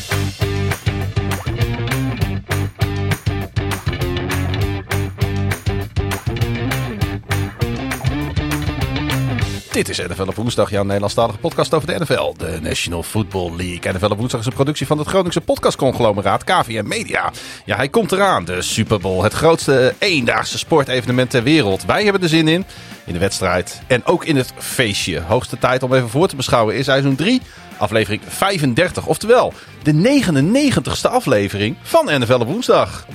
Thank you. Dit is NFL op woensdag, jouw Nederlandstalige podcast over de NFL. De National Football League. NFL op woensdag is een productie van het Groningse podcastconglomeraat KVM Media. Ja, hij komt eraan. De Super Bowl. Het grootste eendaagse sportevenement ter wereld. Wij hebben er zin in. In de wedstrijd. En ook in het feestje. Hoogste tijd om even voor te beschouwen is seizoen 3. Aflevering 35. Oftewel, de 99ste aflevering van NFL op woensdag.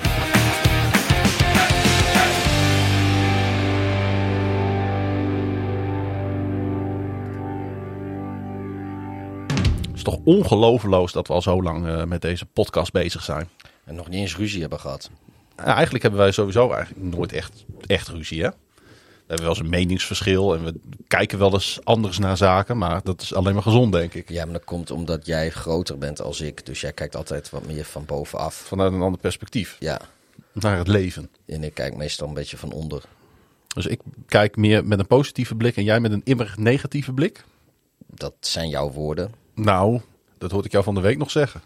Toch ongelooflijk dat we al zo lang eh, met deze podcast bezig zijn. En nog niet eens ruzie hebben gehad. Ja, eigenlijk hebben wij sowieso eigenlijk nooit echt, echt ruzie, hè? We hebben wel eens een meningsverschil en we kijken wel eens anders naar zaken, maar dat is alleen maar gezond, denk ik. Ja, maar dat komt omdat jij groter bent als ik. Dus jij kijkt altijd wat meer van bovenaf. Vanuit een ander perspectief Ja, naar het leven. en ik kijk meestal een beetje van onder. Dus ik kijk meer met een positieve blik en jij met een immer negatieve blik. Dat zijn jouw woorden. Nou, dat hoorde ik jou van de week nog zeggen.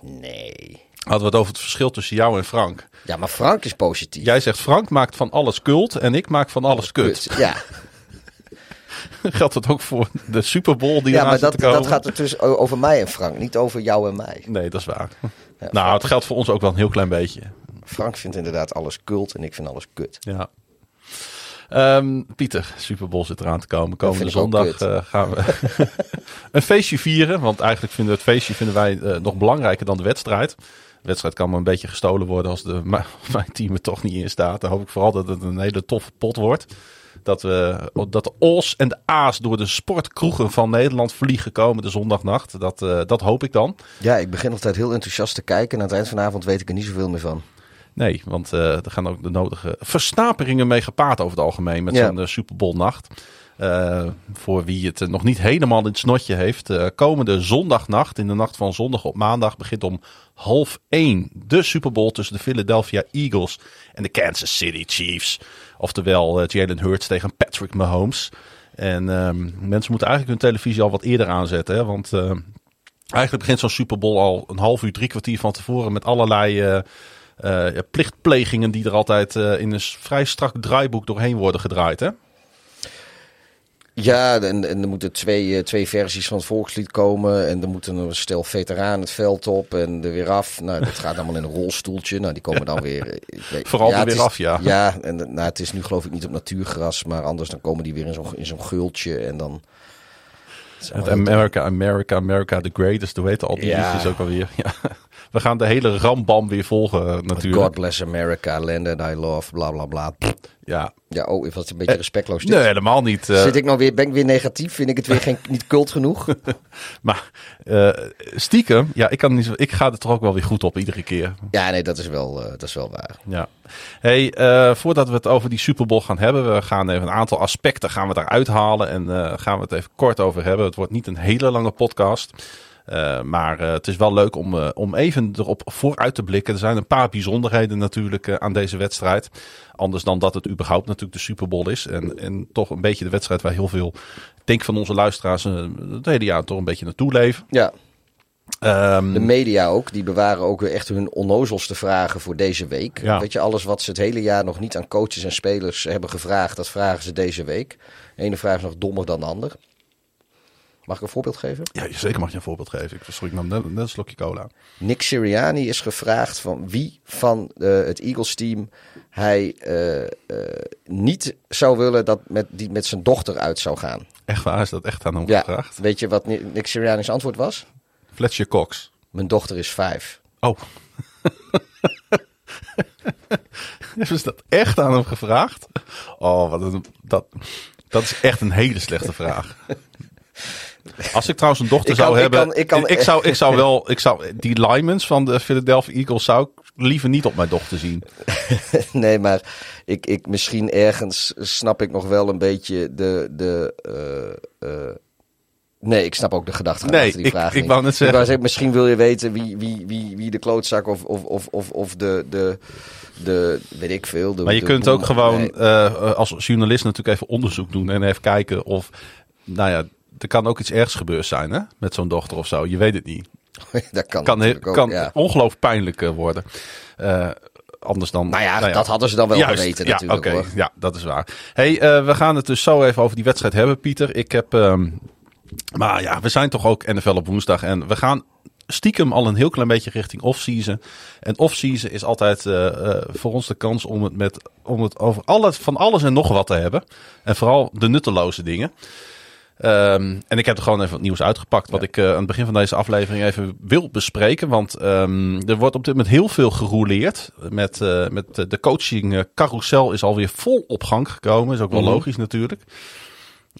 Nee. Hadden we het over het verschil tussen jou en Frank. Ja, maar Frank is positief. Jij zegt Frank maakt van alles kult en ik maak van alles kut. Ja, Geldt dat ook voor de Super Bowl die ja eraan maar dat, dat gaat het dus over mij en Frank, niet over jou en mij. Nee, dat is waar. Ja, nou, het geldt voor ons ook wel een heel klein beetje. Frank vindt inderdaad alles kult en ik vind alles kut. Ja. Ehm, Pieter, Super Bowl zit eraan te komen. Komende zondag eh, gaan we een feestje vieren. Want eigenlijk vinden we het feestje vinden wij eh, nog belangrijker dan de wedstrijd. De wedstrijd kan maar een beetje gestolen worden als de, mijn team er toch niet in staat. Dan hoop ik vooral dat het een hele toffe pot wordt. Dat, we, dat de Os en de A's door de sportkroegen van Nederland vliegen komende zondagnacht. Dat, eh, dat hoop ik dan. Ja, ik begin altijd heel enthousiast te kijken. En aan het eind van de avond weet ik er niet zoveel meer van. Nee, want eh, er gaan ook de nodige versnaperingen mee gepaard over het algemeen met Ja. zo'n uh, Super Bowl nacht. Eh, voor wie het eh, nog niet helemaal in het snotje heeft. eh, komende zondagnacht, in de nacht van zondag op maandag, begint om half één de Super Bowl tussen de Philadelphia Eagles en de Kansas City Chiefs. Oftewel eh, Jalen Hurts tegen Patrick Mahomes. En ehm, mensen moeten eigenlijk hun televisie al wat eerder aanzetten. Hè, want eh, eigenlijk begint zo'n Super Bowl al een half uur, drie kwartier van tevoren met allerlei... eh, plichtplegingen die er altijd eh, in een vrij strak draaiboek doorheen worden gedraaid. Hè? Ja, en, en er moeten twee, eh, twee versies van het volkslied komen. En er moeten een stel veteranen het veld op en er weer af. Nou, dat gaat allemaal in een rolstoeltje. Nou, die komen dan weer... weet- Vooral er weer is- af, ja. Ja, en nou, het is nu geloof ik niet op natuurgras. Maar anders dan komen die weer in zo'n in zo'n gultje. En dan... het America, America, America the Greatest. Hoe heet al die Ja. liedjes ook alweer? Ja. We gaan de hele rambam weer volgen natuurlijk. God bless America, land that I love, bla bla bla. Ja. Ja, oh, wat een beetje Eh, respectloos. dit. Nee, helemaal niet. eh, Zit ik nou weer, ben ik weer negatief? Vind ik het weer geen, niet cult genoeg? Maar eh, stiekem, ja, ik, kan niet ik ga er toch ook wel weer goed op iedere keer. Ja, nee, dat is wel, dat is wel waar. Ja. Hey, voordat we het over die Super Bowl gaan hebben, we gaan even een aantal aspecten gaan we eruit halen en gaan we het even kort over hebben. Het wordt niet een hele lange podcast. Eh, maar eh, het is wel leuk om, eh, om even erop vooruit te blikken. Er zijn een paar bijzonderheden natuurlijk aan deze wedstrijd. Anders dan dat het überhaupt natuurlijk de Super Bowl is. En, en toch een beetje de wedstrijd waar heel veel, denk van onze luisteraars, het hele jaar toch een beetje naartoe leven. Ja, Ehm, De media ook, die bewaren ook weer echt hun onnozelste vragen voor deze week. Ja. Weet je, alles wat ze het hele jaar nog niet aan coaches en spelers hebben gevraagd, dat vragen ze deze week. De ene vraag is nog dommer dan de ander. Mag ik een voorbeeld geven? ja, zeker mag je een voorbeeld geven. Ik, sorry, ik nam net, net een slokje cola. Nick Sirianni is gevraagd van wie van eh, het Eagles team hij eh, eh, niet zou willen dat met, die met zijn dochter uit zou gaan. Echt waar, is dat echt aan hem Ja, gevraagd? weet je wat Ni- Nick Sirianni's antwoord was? Fletcher Cox. Mijn dochter is vijf. Oh. Ze dat echt aan hem gevraagd? Oh, wat een, dat, dat is echt een hele slechte vraag. Als ik trouwens een dochter Ik kan- zou ik hebben, kan- ik kan- ik, zou, ik zou wel, ik zou die linemans van de Philadelphia Eagles zou ik liever niet op mijn dochter zien. Nee, maar ik, ik, misschien ergens snap ik nog wel een beetje de. de eh, eh, nee, ik snap ook de gedachte Nee, achter die ik- vraag. ik niet. wou net zeggen. zeggen, misschien wil je weten wie, wie, wie, wie de klootzak of, of, of, of, of de, de, de. weet ik veel. De, Maar je de kunt boem- ook gewoon Nee. eh, als journalist natuurlijk even onderzoek doen en even kijken of, nou ja, er kan ook iets ergs gebeurd zijn hè, met zo'n dochter of zo. Je weet het niet. dat kan, kan, ook, kan ja. ongelooflijk pijnlijk eh, worden. Eh, anders dan. Nou ja, dat hadden ze dan wel Juist, geweten ja, natuurlijk hoor. Ja, dat is waar. Hey, eh, we gaan het dus zo even over die wedstrijd hebben, Pieter. Ik heb. ehm, maar ja, we zijn toch ook NFL op woensdag. En we gaan stiekem al een heel klein beetje richting off-season. En off-season is altijd voor ons de kans om het, met, om het over alles, van alles en nog wat te hebben. En vooral de nutteloze dingen. Ehm, en ik heb er gewoon even wat nieuws uitgepakt. Wat ik eh, aan het begin van deze aflevering even wil bespreken. Want ehm, er wordt op dit moment heel veel gerouleerd. Met, eh, met de coaching eh, carousel is alweer vol op gang gekomen. Is ook wel Mhm. logisch natuurlijk.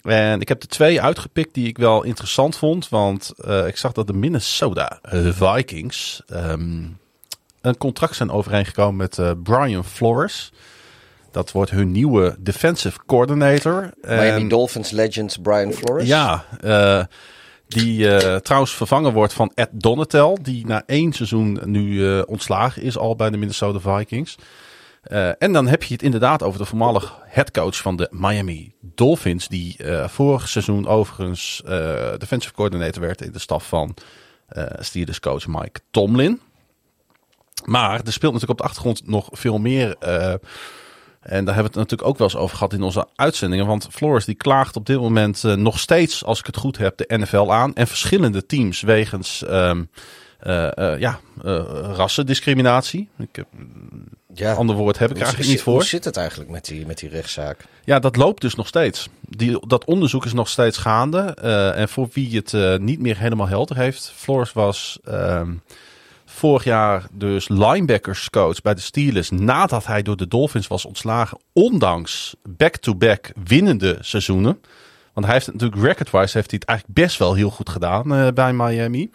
En ik heb er twee uitgepikt die ik wel interessant vond. Want ik zag dat de Minnesota Vikings ehm, een contract zijn overeengekomen met Brian Flores. Dat wordt hun nieuwe defensive coordinator. Miami Dolphins legend Brian Flores. ja, eh, die eh, trouwens vervangen wordt van Ed Donatel. Die na één seizoen nu eh, ontslagen is al bij de Minnesota Vikings. En dan heb je het inderdaad over de voormalig headcoach van de Miami Dolphins. Die vorig seizoen overigens defensive coordinator werd in de staf van Steelers coach Mike Tomlin. Maar er speelt natuurlijk op de achtergrond nog veel meer. En daar hebben we het natuurlijk ook wel eens over gehad in onze uitzendingen. Want Flores die klaagt op dit moment eh, nog steeds, als ik het goed heb, de NFL aan. En verschillende teams wegens eh, ja, rassendiscriminatie. Ik heb, ja. ander woord heb ik er Hoe eigenlijk niet voor. Hoe zit het eigenlijk met die, met die rechtszaak? Ja, dat loopt dus nog steeds. Die, dat onderzoek is nog steeds gaande. En voor wie het niet meer helemaal helder heeft. Flores was ehm, vorig jaar dus linebackers coach bij de Steelers. Nadat hij door de Dolphins was ontslagen. Ondanks back-to-back winnende seizoenen. Want hij heeft natuurlijk record-wise heeft hij het eigenlijk best wel heel goed gedaan eh, bij Miami.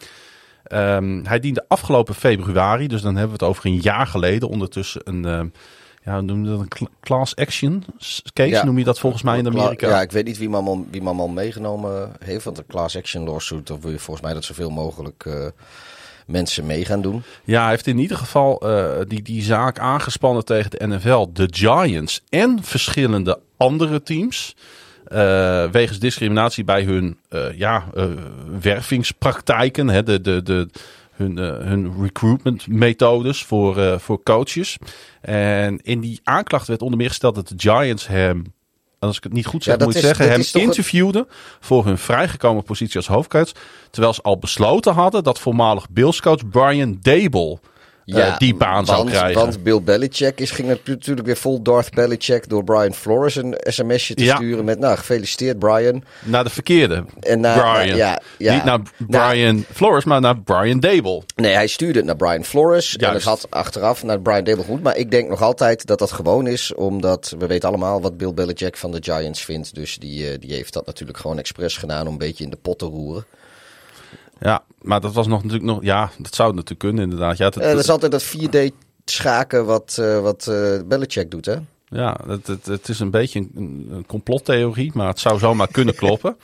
Ehm, hij diende afgelopen februari, dus dan hebben we het over een jaar geleden, ondertussen een, ehm, ja, noem dat, een cl- class action case, Ja. noem je dat volgens mij in Amerika. Ja, ik weet niet wie allemaal, wie allemaal meegenomen heeft. Want een class action lawsuit, dan wil je volgens mij dat zoveel mogelijk eh, mensen mee gaan doen. Ja, hij heeft in ieder geval eh, die, die zaak aangespannen tegen de NFL, de Giants en verschillende andere teams. eh, wegens discriminatie bij hun eh, ja, eh, wervingspraktijken, hè, de, de, de, hun, hun recruitment methodes voor, voor coaches. En in die aanklacht werd onder meer gesteld dat de Giants hem, als ik het niet goed zeg, Ja, moet ik is- zeggen, hem een- interviewden voor hun vrijgekomen positie als hoofdcoach. Terwijl ze al besloten hadden dat voormalig Bills-coach Brian Dable eh, die baan zou want, krijgen. Want Bill Belichick is, ging natuurlijk weer vol Darth Belichick door Brian Flores een sms'je te Ja. sturen met, nou, gefeliciteerd Brian. Naar de verkeerde En naar, Brian. naar- ja, ja. Niet naar Nou, Brian Flores, maar naar Brian Dable. Nee, hij stuurde het naar Brian Flores. En het had achteraf naar Brian Dable goed. Maar ik denk nog altijd dat dat gewoon is. Omdat we weten allemaal wat Bill Belichick van de Giants vindt. Dus die, eh, die heeft dat natuurlijk gewoon expres gedaan om een beetje in de pot te roeren. Ja, maar dat was nog natuurlijk nog... Ja, dat zou natuurlijk kunnen inderdaad. Ja, dat, Eh, dat is altijd dat 4D schaken wat, eh wat eh, Belichick doet, hè? ja het, het, het is een beetje een, een complottheorie, maar het zou zomaar kunnen kloppen.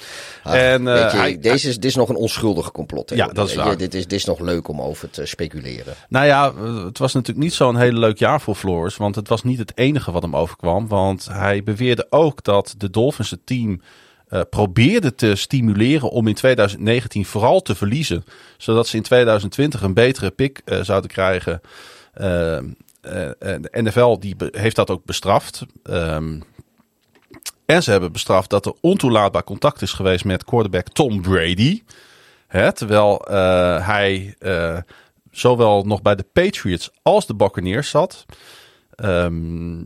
en, eh, Weet je, hij- deze is, dit is nog een onschuldige complot. Ja, dat is waar. Dit is, dit is nog leuk om over te speculeren. Nou ja, het was natuurlijk niet zo'n hele leuk jaar voor Flores. Want het was niet het enige wat hem overkwam. Want hij beweerde ook dat de Dolphins het team eh, probeerde te stimuleren om in 2019 vooral te verliezen. Zodat ze in 2020 een betere pick eh, zouden krijgen. En de NFL die heeft dat ook bestraft. Ehm, en ze hebben bestraft dat er ontoelaatbaar contact is geweest met quarterback Tom Brady. Hè, terwijl hij zowel nog bij de Patriots als de Buccaneers zat. Ehm,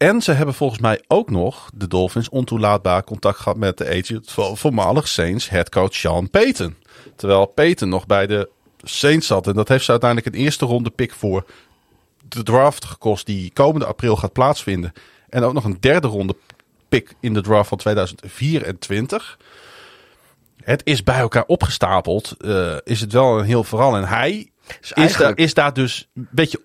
en ze hebben volgens mij ook nog, de Dolphins, ontoelaatbaar contact gehad met de agent van voormalig Saints headcoach Sean Payton. Terwijl Payton nog bij de Saints zat. En dat heeft ze uiteindelijk een eerste ronde pick voor de draft gekost die komende april gaat plaatsvinden. En ook nog een derde ronde pick in de draft van 2024. Het is bij elkaar opgestapeld. eh, is het wel een heel verhaal. En hij Dus is, daar, is daar dus een beetje.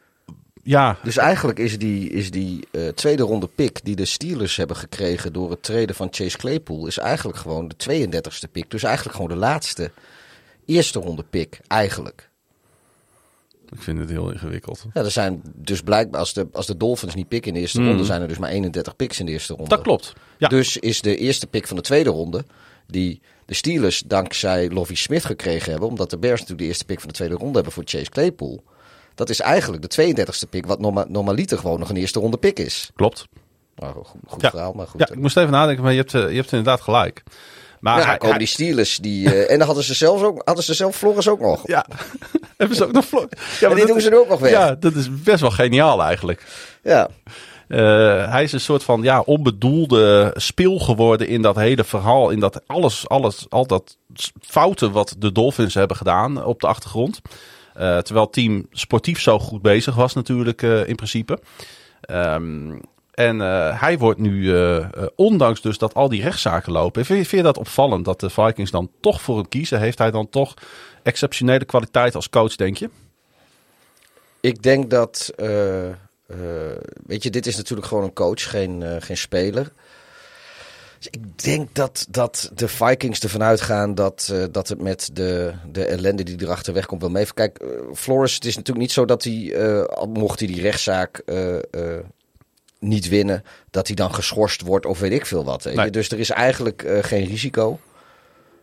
Ja, dus eigenlijk is die, is die eh, tweede ronde pick die de Steelers hebben gekregen door het treden van Chase Claypool, is eigenlijk gewoon de 32e pick. Dus eigenlijk gewoon de laatste eerste ronde pick, eigenlijk. ik vind het heel ingewikkeld. Ja, er zijn dus blijkbaar, als de, als de Dolphins niet pikken in de eerste Hmm. ronde, zijn er dus maar 31 picks in de eerste ronde. Dat klopt. Ja. Dus is de eerste pick van de tweede ronde, die de Steelers dankzij Lovie Smith gekregen hebben. Omdat de Bears natuurlijk de eerste pick van de tweede ronde hebben voor Chase Claypool. Dat is eigenlijk de 32e pick, wat norma normaliter gewoon nog een eerste ronde pick is. Klopt. Nou, goed, goed Ja. verhaal, maar goed. Ja, ik moest even nadenken, maar je hebt, eh, je hebt inderdaad gelijk. Maar Ja, hij- komen hij- die Steelers. Die, eh, en dan hadden ze, zelfs ook, hadden ze zelf Flores ook nog. Ja, hebben ze ook nog vlog. Ja, maar die doen ze er ook nog weg. Ja. Ja, dat is best wel geniaal eigenlijk. Eh, hij is een soort van ja, onbedoelde speel geworden in dat hele verhaal. In dat alles, alles, al dat fouten wat de Dolphins hebben gedaan op de achtergrond. Eh, terwijl het team sportief zo goed bezig was natuurlijk eh, in principe. Ehm, en eh, hij wordt nu, ondanks dus dat al die rechtszaken lopen. Vind je, dat opvallend dat de Vikings dan toch voor hem kiezen? Heeft hij dan toch exceptionele kwaliteit als coach, denk je? Ik denk dat, weet je, dit is natuurlijk gewoon een coach, geen, geen speler. Dus ik denk dat, dat de Vikings ervan uitgaan dat, eh, dat het met de, de ellende die erachter wegkomt wel mee. Kijk, eh, Flores, het is natuurlijk niet zo dat hij, eh, mocht hij die rechtszaak niet winnen, dat hij dan geschorst wordt of weet ik veel wat. Nee. Dus er is eigenlijk geen risico.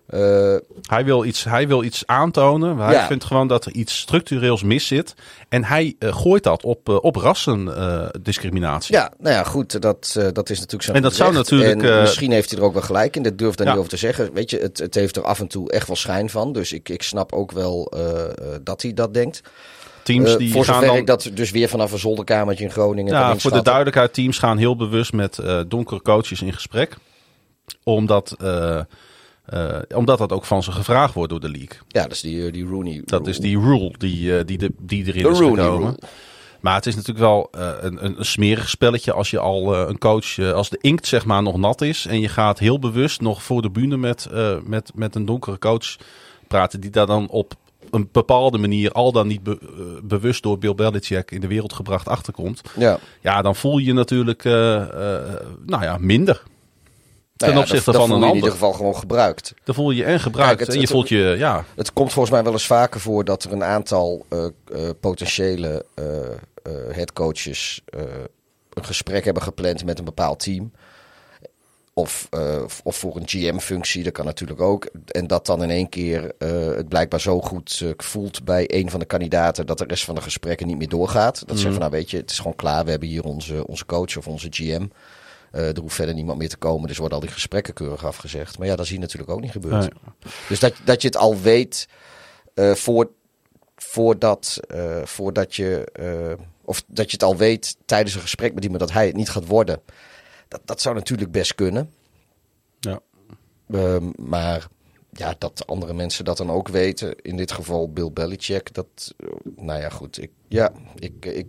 Eh, Hij wil iets, hij wil iets aantonen. Hij Ja. vindt gewoon dat er iets structureels mis zit. En hij eh, gooit dat op, eh, op rassendiscriminatie. Ja, nou ja, goed, dat, dat is natuurlijk zo. En dat zou natuurlijk, En misschien heeft hij er ook wel gelijk in, dat durf ik daar Ja. niet over te zeggen. Weet je, het, het heeft er af en toe echt wel schijn van. Dus ik, ik snap ook wel dat hij dat denkt. Teams die voor gaan zover dan... ik dat dus weer vanaf een zolderkamertje in Groningen ja, voor de duidelijkheid, teams gaan heel bewust met donkere coaches in gesprek. Omdat, eh, omdat dat ook van ze gevraagd wordt door de league. Ja, dat is die, eh, die Rooney Dat rule. is die rule die, eh, die, de, die erin De is Rooney gekomen. rule. Maar het is natuurlijk wel een, een, smerig spelletje als je al een coach, als de inkt zeg maar nog nat is. En je gaat heel bewust nog voor de bühne met, met, met een donkere coach praten. Die daar dan op een bepaalde manier, al dan niet be- bewust door Bill Belichick in de wereld gebracht achterkomt. Ja. Ja, dan voel je je natuurlijk nou ja, minder. Nou Ten ja, opzichte dat, van een in ieder geval gewoon gebruikt. Dan voel je je en gebruikt Kijk, het- en je het- voelt je, ja, Het komt volgens mij wel eens vaker voor dat er een aantal eh, eh, potentiële eh eh, headcoaches een gesprek hebben gepland met een bepaald team. Of, of voor een GM-functie, dat kan natuurlijk ook. En dat dan in één keer het blijkbaar zo goed voelt bij een van de kandidaten dat de rest van de gesprekken niet meer doorgaat. Dat ze zeggen van nou weet je, het is gewoon klaar, we hebben hier onze, onze coach of onze GM. Eh, er hoeft verder niemand meer te komen, dus worden al die gesprekken keurig afgezegd. Maar ja, dat zie je natuurlijk ook niet gebeuren. Nee. Dus dat, dat je het al weet eh, voor, voordat, eh, voordat je. of dat je het al weet tijdens een gesprek met iemand dat hij het niet gaat worden. Dat, dat zou natuurlijk best kunnen. ja. Ehm, maar ja, dat andere mensen dat dan ook weten. In dit geval Bill Belichick. Dat, nou ja, goed. Ik, ja, ik. ik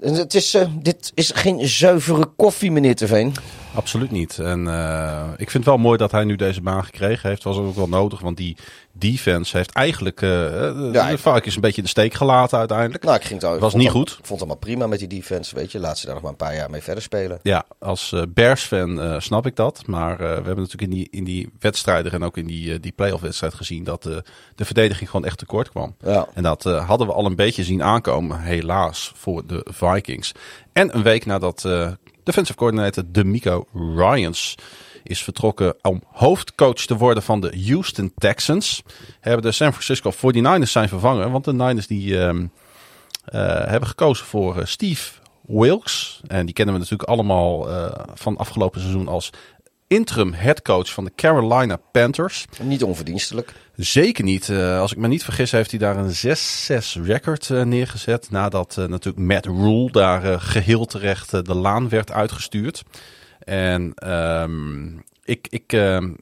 het is, eh, dit is geen zuivere koffie, meneer Terveen. Absoluut niet. En eh, ik vind het wel mooi dat hij nu deze baan gekregen heeft. Was ook wel nodig, want die defense heeft eigenlijk de Ja, ik- Vikings een beetje in de steek gelaten uiteindelijk. Nou, ik ging het, ik Was niet goed. Ik vond het allemaal prima met die defense. Weet je, laat ze daar nog maar een paar jaar mee verder spelen. Ja, als eh, Bears-fan snap ik dat. Maar we hebben natuurlijk in die, in die wedstrijden en ook in die, die playoff-wedstrijd gezien dat de verdediging gewoon echt tekort kwam. Ja. En dat hadden we al een beetje zien aankomen, helaas, voor de Vikings. En een week nadat defensive coordinator D'Amico Ryans is vertrokken om hoofdcoach te worden van de Houston Texans, hebben de San Francisco 49ers zijn vervangen. Want de Niners die ehm, eh, hebben gekozen voor eh, Steve Wilkes. En die kennen we natuurlijk allemaal eh, van afgelopen seizoen als interim headcoach van de Carolina Panthers. Niet onverdienstelijk. Zeker niet. Eh, als ik me niet vergis, heeft hij daar een 6-6 record eh, neergezet. Nadat eh, natuurlijk Matt Rule daar eh, geheel terecht de laan werd uitgestuurd. En ehm, ik, ik, ehm,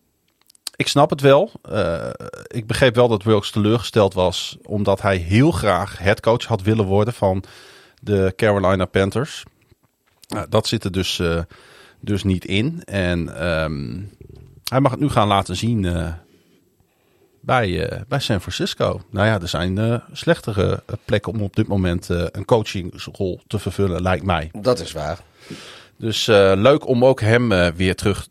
ik snap het wel. Ik begreep wel dat Wilkes teleurgesteld was. Omdat hij heel graag headcoach had willen worden van de Carolina Panthers. Nou, dat zit er dus, dus niet in. En ehm, hij mag het nu gaan laten zien eh, bij, eh, bij San Francisco. Nou ja, er zijn eh, slechtere plekken om op dit moment een coachingsrol te vervullen, lijkt mij. Dat is waar. Dus leuk om ook hem weer terug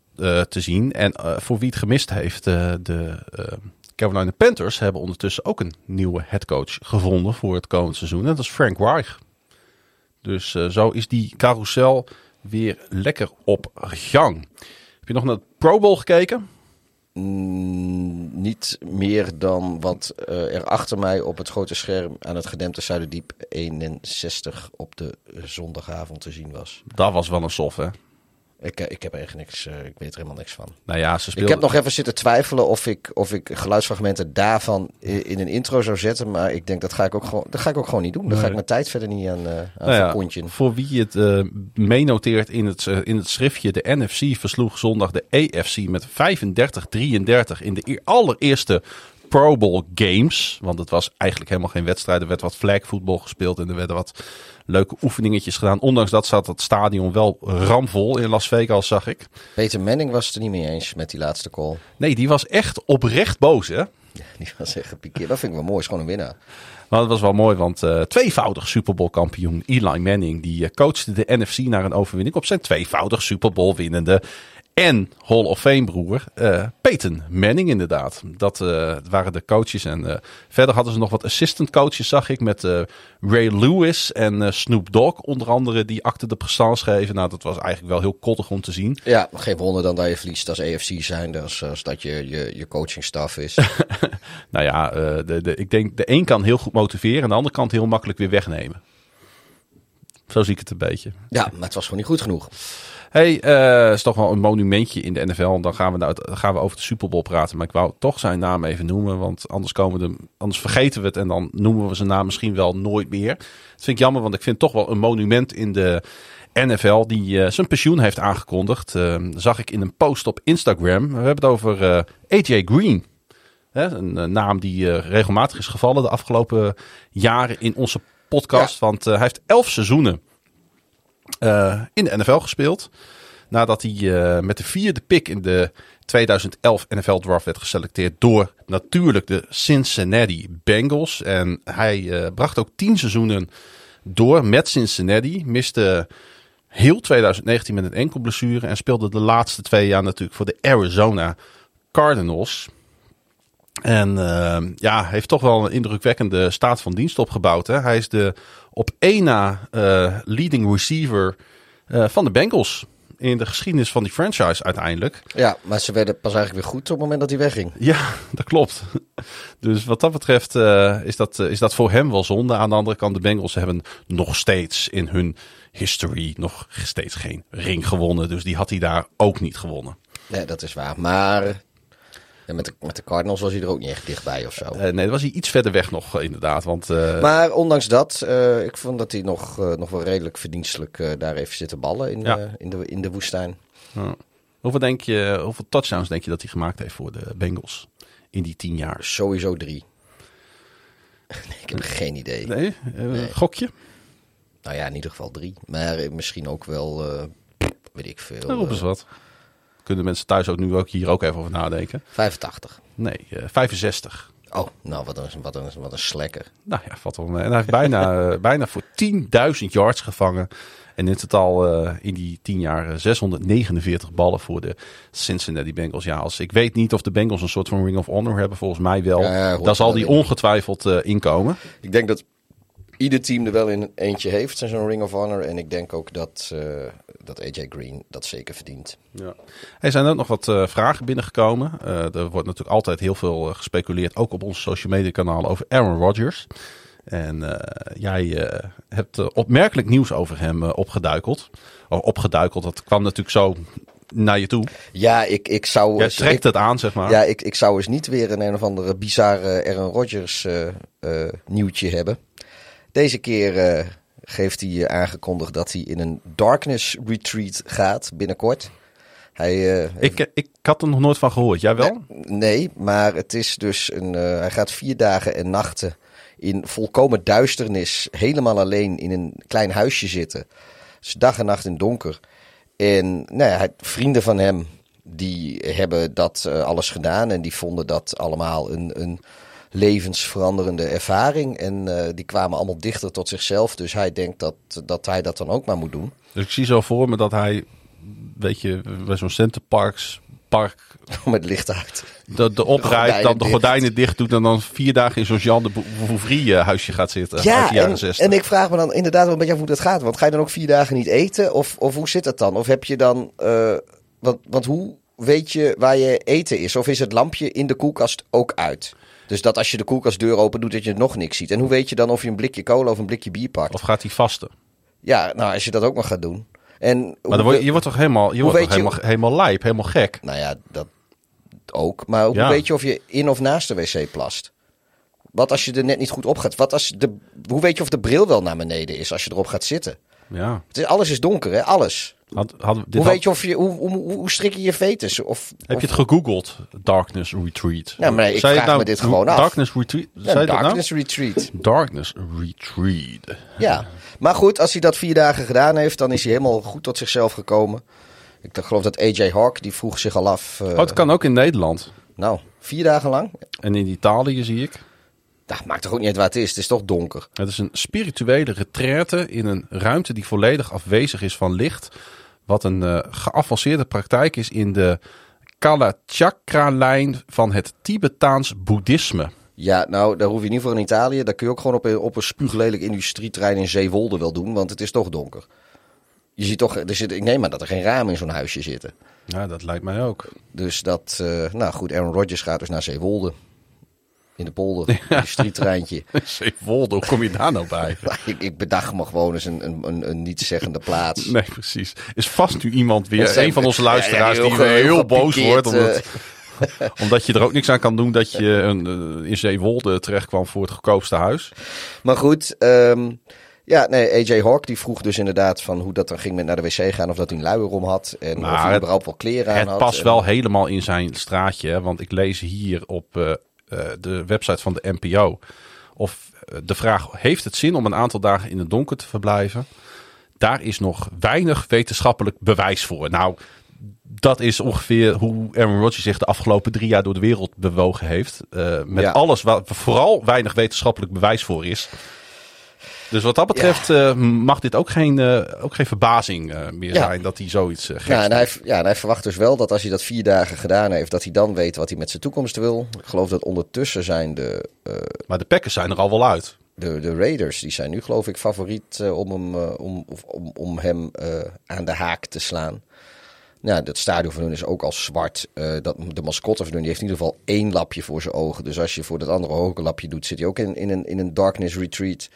te zien. En voor wie het gemist heeft, de Carolina Panthers hebben ondertussen ook een nieuwe headcoach gevonden voor het komend seizoen. En dat is Frank Reich. Dus zo is die carousel weer lekker op gang. Heb je nog naar de Pro Bowl gekeken? Mm, niet meer dan wat eh, er achter mij op het grote scherm aan het gedempte Zuiderdiep 61 op de zondagavond te zien was. Dat was wel een sof, hè? Ik, eh, ik heb er echt niks, eh, ik weet er helemaal niks van. Nou ja, ze Ik heb nog even zitten twijfelen of ik, of ik geluidsfragmenten daarvan in een intro zou zetten. Maar ik denk dat ga ik ook gewoon, dat ga ik ook gewoon niet doen. Daar ga ik mijn tijd verder niet aan, eh aan Nou ja, voor wie het eh meenoteert in het, in het schriftje, de NFC versloeg zondag de AFC met 35-33 in de eer- allereerste Pro Bowl games. Want het was eigenlijk helemaal geen wedstrijd. Er werd wat flagvoetbal gespeeld en er werden wat leuke oefeningetjes gedaan. Ondanks dat zat het stadion wel ramvol in Las Vegas, zag ik. Peter Manning was het er niet mee eens met die laatste call. Nee, die was echt oprecht boos, hè? Die was echt gepikeerd. Dat vind ik wel mooi. Is gewoon een winnaar. Maar het was wel mooi, want eh, tweevoudig Super Bowl kampioen Eli Manning... die eh, coachte de NFC naar een overwinning op zijn tweevoudig Super Bowl winnende... en Hall of Fame broer eh Peyton Manning inderdaad. Dat eh, waren de coaches. En eh, verder hadden ze nog wat assistant coaches, zag ik... met Ray Lewis en Snoop Dogg onder andere... die achter de prestance schreven. Nou, dat was eigenlijk wel heel kottig om te zien. Ja, geen wonder dan dat je verliest als AFC zijn. Als, als dat je, je, je coachingstaf is. Nou ja, de, de, ik denk de een kan heel goed motiveren... en de andere kant heel makkelijk weer wegnemen. Zo zie ik het een beetje. ja, maar het was gewoon niet goed genoeg. Hey, eh is toch wel een monumentje in de NFL. Dan gaan we, nou, gaan we over de Super Bowl praten. Maar ik wou toch zijn naam even noemen. Want anders, komen de, anders vergeten we het. En dan noemen we zijn naam misschien wel nooit meer. Dat vind ik jammer, want ik vind toch wel een monument in de NFL. Die eh, zijn pensioen heeft aangekondigd. Eh, zag ik in een post op Instagram. We hebben het over AJ Green. Hè, een naam die regelmatig is gevallen de afgelopen jaren in onze podcast. Want eh, hij heeft elf seizoenen eh, in de NFL gespeeld. Nadat hij eh, met de vierde pick in de 2011 NFL Draft werd geselecteerd door natuurlijk de Cincinnati Bengals. En hij bracht ook tien seizoenen door met Cincinnati. Miste heel 2019 met een enkel blessure. En speelde de laatste twee jaar natuurlijk voor de Arizona Cardinals. En eh, ja, heeft toch wel een indrukwekkende staat van dienst opgebouwd. Hè? Hij is de op één na eh, leading receiver eh, van de Bengals. In de geschiedenis van die franchise uiteindelijk. Ja, maar ze werden pas eigenlijk weer goed op het moment dat hij wegging. Ja, dat klopt. Dus wat dat betreft eh, is, dat, is dat voor hem wel zonde. Aan de andere kant, de Bengals hebben nog steeds in hun history nog steeds geen ring gewonnen. Dus die had hij daar ook niet gewonnen. Nee, dat is waar. Maar ja, met, de, met de Cardinals was hij er ook niet echt dichtbij of zo. Eh, nee, dan was hij iets verder weg nog eh, inderdaad. Want eh, Maar ondanks dat, ik vond dat hij nog, nog wel redelijk verdienstelijk daar even zitten ballen in, Ja. in, de, in de woestijn. Hoeveel, denk je, hoeveel touchdowns denk je dat hij gemaakt heeft voor de Bengals in die tien jaar? Sowieso drie. nee, ik heb geen idee. Nee? Nee. Gokje? Nou ja, in ieder geval drie. Maar misschien ook wel, weet ik veel, Nou, wat. Kunnen mensen thuis ook nu ook hier ook even over nadenken? 85. Nee, eh 65. Oh, nou wat een, wat een, wat een slekker. Nou ja, valt wel mee. En hij heeft bijna, eh, bijna voor 10.000 yards gevangen. En in totaal eh, in die 10 jaar eh, 649 ballen voor de Cincinnati Bengals. Ja, als, ik weet niet of de Bengals een soort van Ring of Honor hebben. Volgens mij wel. Ja, ja, hoort Daar zal die ongetwijfeld eh, inkomen. Ik denk dat ieder team er wel in eentje heeft, zo'n Ring of Honor. En ik denk ook dat, eh, dat AJ Green dat zeker verdient. Ja. Er zijn ook nog wat eh, vragen binnengekomen. Eh, er wordt natuurlijk altijd heel veel gespeculeerd, ook op onze social media kanalen, over Aaron Rodgers. En jij hebt opmerkelijk nieuws over hem opgeduikeld. Oh, opgeduikeld, dat kwam natuurlijk zo naar je toe. Ja, ik, ik zou... Jij trekt ik- het aan, zeg maar. Ja, ik, ik zou eens niet weer een een of andere bizarre Aaron Rodgers nieuwtje hebben. Deze keer eh, heeft hij aangekondigd dat hij in een darkness retreat gaat binnenkort. Hij, eh, heeft- ik, ik had er nog nooit van gehoord. Jij wel? Nee, maar het is dus een. eh, hij gaat vier dagen en nachten in volkomen duisternis, helemaal alleen in een klein huisje zitten. Dus dag en nacht in donker. En nou ja, hij- vrienden van hem, die hebben dat alles gedaan en die vonden dat allemaal een, een levensveranderende ervaring. En eh, die kwamen allemaal dichter tot zichzelf. Dus hij denkt dat, dat hij dat dan ook maar moet doen. Dus ik zie zo voor me dat hij, weet je, bij zo'n Centerparks park Met licht uit. de, de oprijdt, dan de dicht. gordijnen dicht doet en dan vier dagen in zo'n Jean de Bouvry eh, huisje gaat zitten. Ja, en, 60. en ik vraag me dan inderdaad wel een beetje af hoe dat gaat. Want ga je dan ook vier dagen niet eten? Of, of hoe zit dat dan? Of heb je dan... want, want hoe weet je waar je eten is? Of is het lampje in de koelkast ook uit? Dus dat als je de koelkastdeur open doet, dat je nog niks ziet. En hoe weet je dan of je een blikje cola of een blikje bier pakt? Of gaat hij vasten? Ja, nou, als je dat ook nog gaat doen. En Maar hoe dan word, je, je wordt toch helemaal, je wordt je- helemaal, helemaal lijp, helemaal gek. Nou ja, dat ook. Maar hoe Ja. weet je of je in of naast de wc plast? Wat als je er net niet goed op gaat? Wat als de, hoe weet je of de bril wel naar beneden is als je erop gaat zitten? Ja. Het is, alles is donker, hè? Alles. Had, dit hoe had- weet je of je, hoe, hoe, strik je je fetus? Of, heb of- je het gegoogeld? Darkness Retreat. Ja, maar ik Zei je vraag het me dit gewoon af. Darkness Retreat? Ja, nou? darkness retreat. Darkness Retreat. Ja, maar goed, als hij dat vier dagen gedaan heeft, dan is hij helemaal goed tot zichzelf gekomen. Ik geloof dat AJ Hawk, die vroeg zich al af. eh, Oh, het kan ook in Nederland. Nou, vier dagen lang? En in Italië zie ik. Nou, maakt toch ook niet uit waar het is. Het is toch donker. Het is een spirituele retraite in een ruimte die volledig afwezig is van licht. Wat een eh, geavanceerde praktijk is in de Kalachakra-lijn van het Tibetaans boeddhisme. Ja, nou, daar hoef je niet voor in Italië. Dat kun je ook gewoon op een, op een spuuglelijk industrietrein in Zeewolde wel doen, want het is toch donker. Je ziet toch, er zit, ik neem maar dat er geen ramen in zo'n huisje zitten. Ja, dat lijkt mij ook. Dus dat, eh, nou goed, Aaron Rodgers gaat dus naar Zeewolde. In de polder, industrietreintje. Zeewolde, hoe kom je daar nou bij? ik, ik bedacht me gewoon eens een, een, een, een nietszeggende plaats. Nee, precies. Is vast nu iemand weer, zijn- een van onze Ja, ja, luisteraars, heel die heel, heel boos wordt. Omdat, omdat je er ook niks aan kan doen dat je een, eh, in Zeewolde terecht kwam voor het goedkoopste huis. Maar goed, ehm, ja, nee, AJ Hawk die vroeg dus inderdaad van hoe dat dan ging met naar de wc gaan. Of dat hij een luier om had en Maar of hij het- überhaupt wel kleren aan Het had. past En- wel helemaal in zijn straatje. hè, Want ik lees hier op eh, eh, de website van de NPO. Of eh, de vraag: heeft het zin om een aantal dagen in het donker te verblijven? Daar is nog weinig wetenschappelijk bewijs voor. Nou, dat is ongeveer hoe Aaron Rodgers zich de afgelopen drie jaar door de wereld bewogen heeft. Eh, met Ja. alles waar vooral weinig wetenschappelijk bewijs voor is. Dus wat dat betreft eh, mag dit ook geen, eh, ook geen verbazing eh, meer Ja. zijn dat hij zoiets uh, geks Ja en, hij, ja, en hij verwacht dus wel dat als hij dat vier dagen gedaan heeft, dat hij dan weet wat hij met zijn toekomst wil. Ik geloof dat ondertussen zijn de, Maar de Packers zijn er al wel uit. de, de Raiders, die zijn nu geloof ik favoriet om hem, om, om, om hem aan de haak te slaan. Nou, dat stadion van hun is ook al zwart. Dat, de mascotte van hun die heeft in ieder geval één lapje voor zijn ogen. Dus als je voor dat andere hoge lapje doet, zit hij ook in, in, een, in een darkness retreat.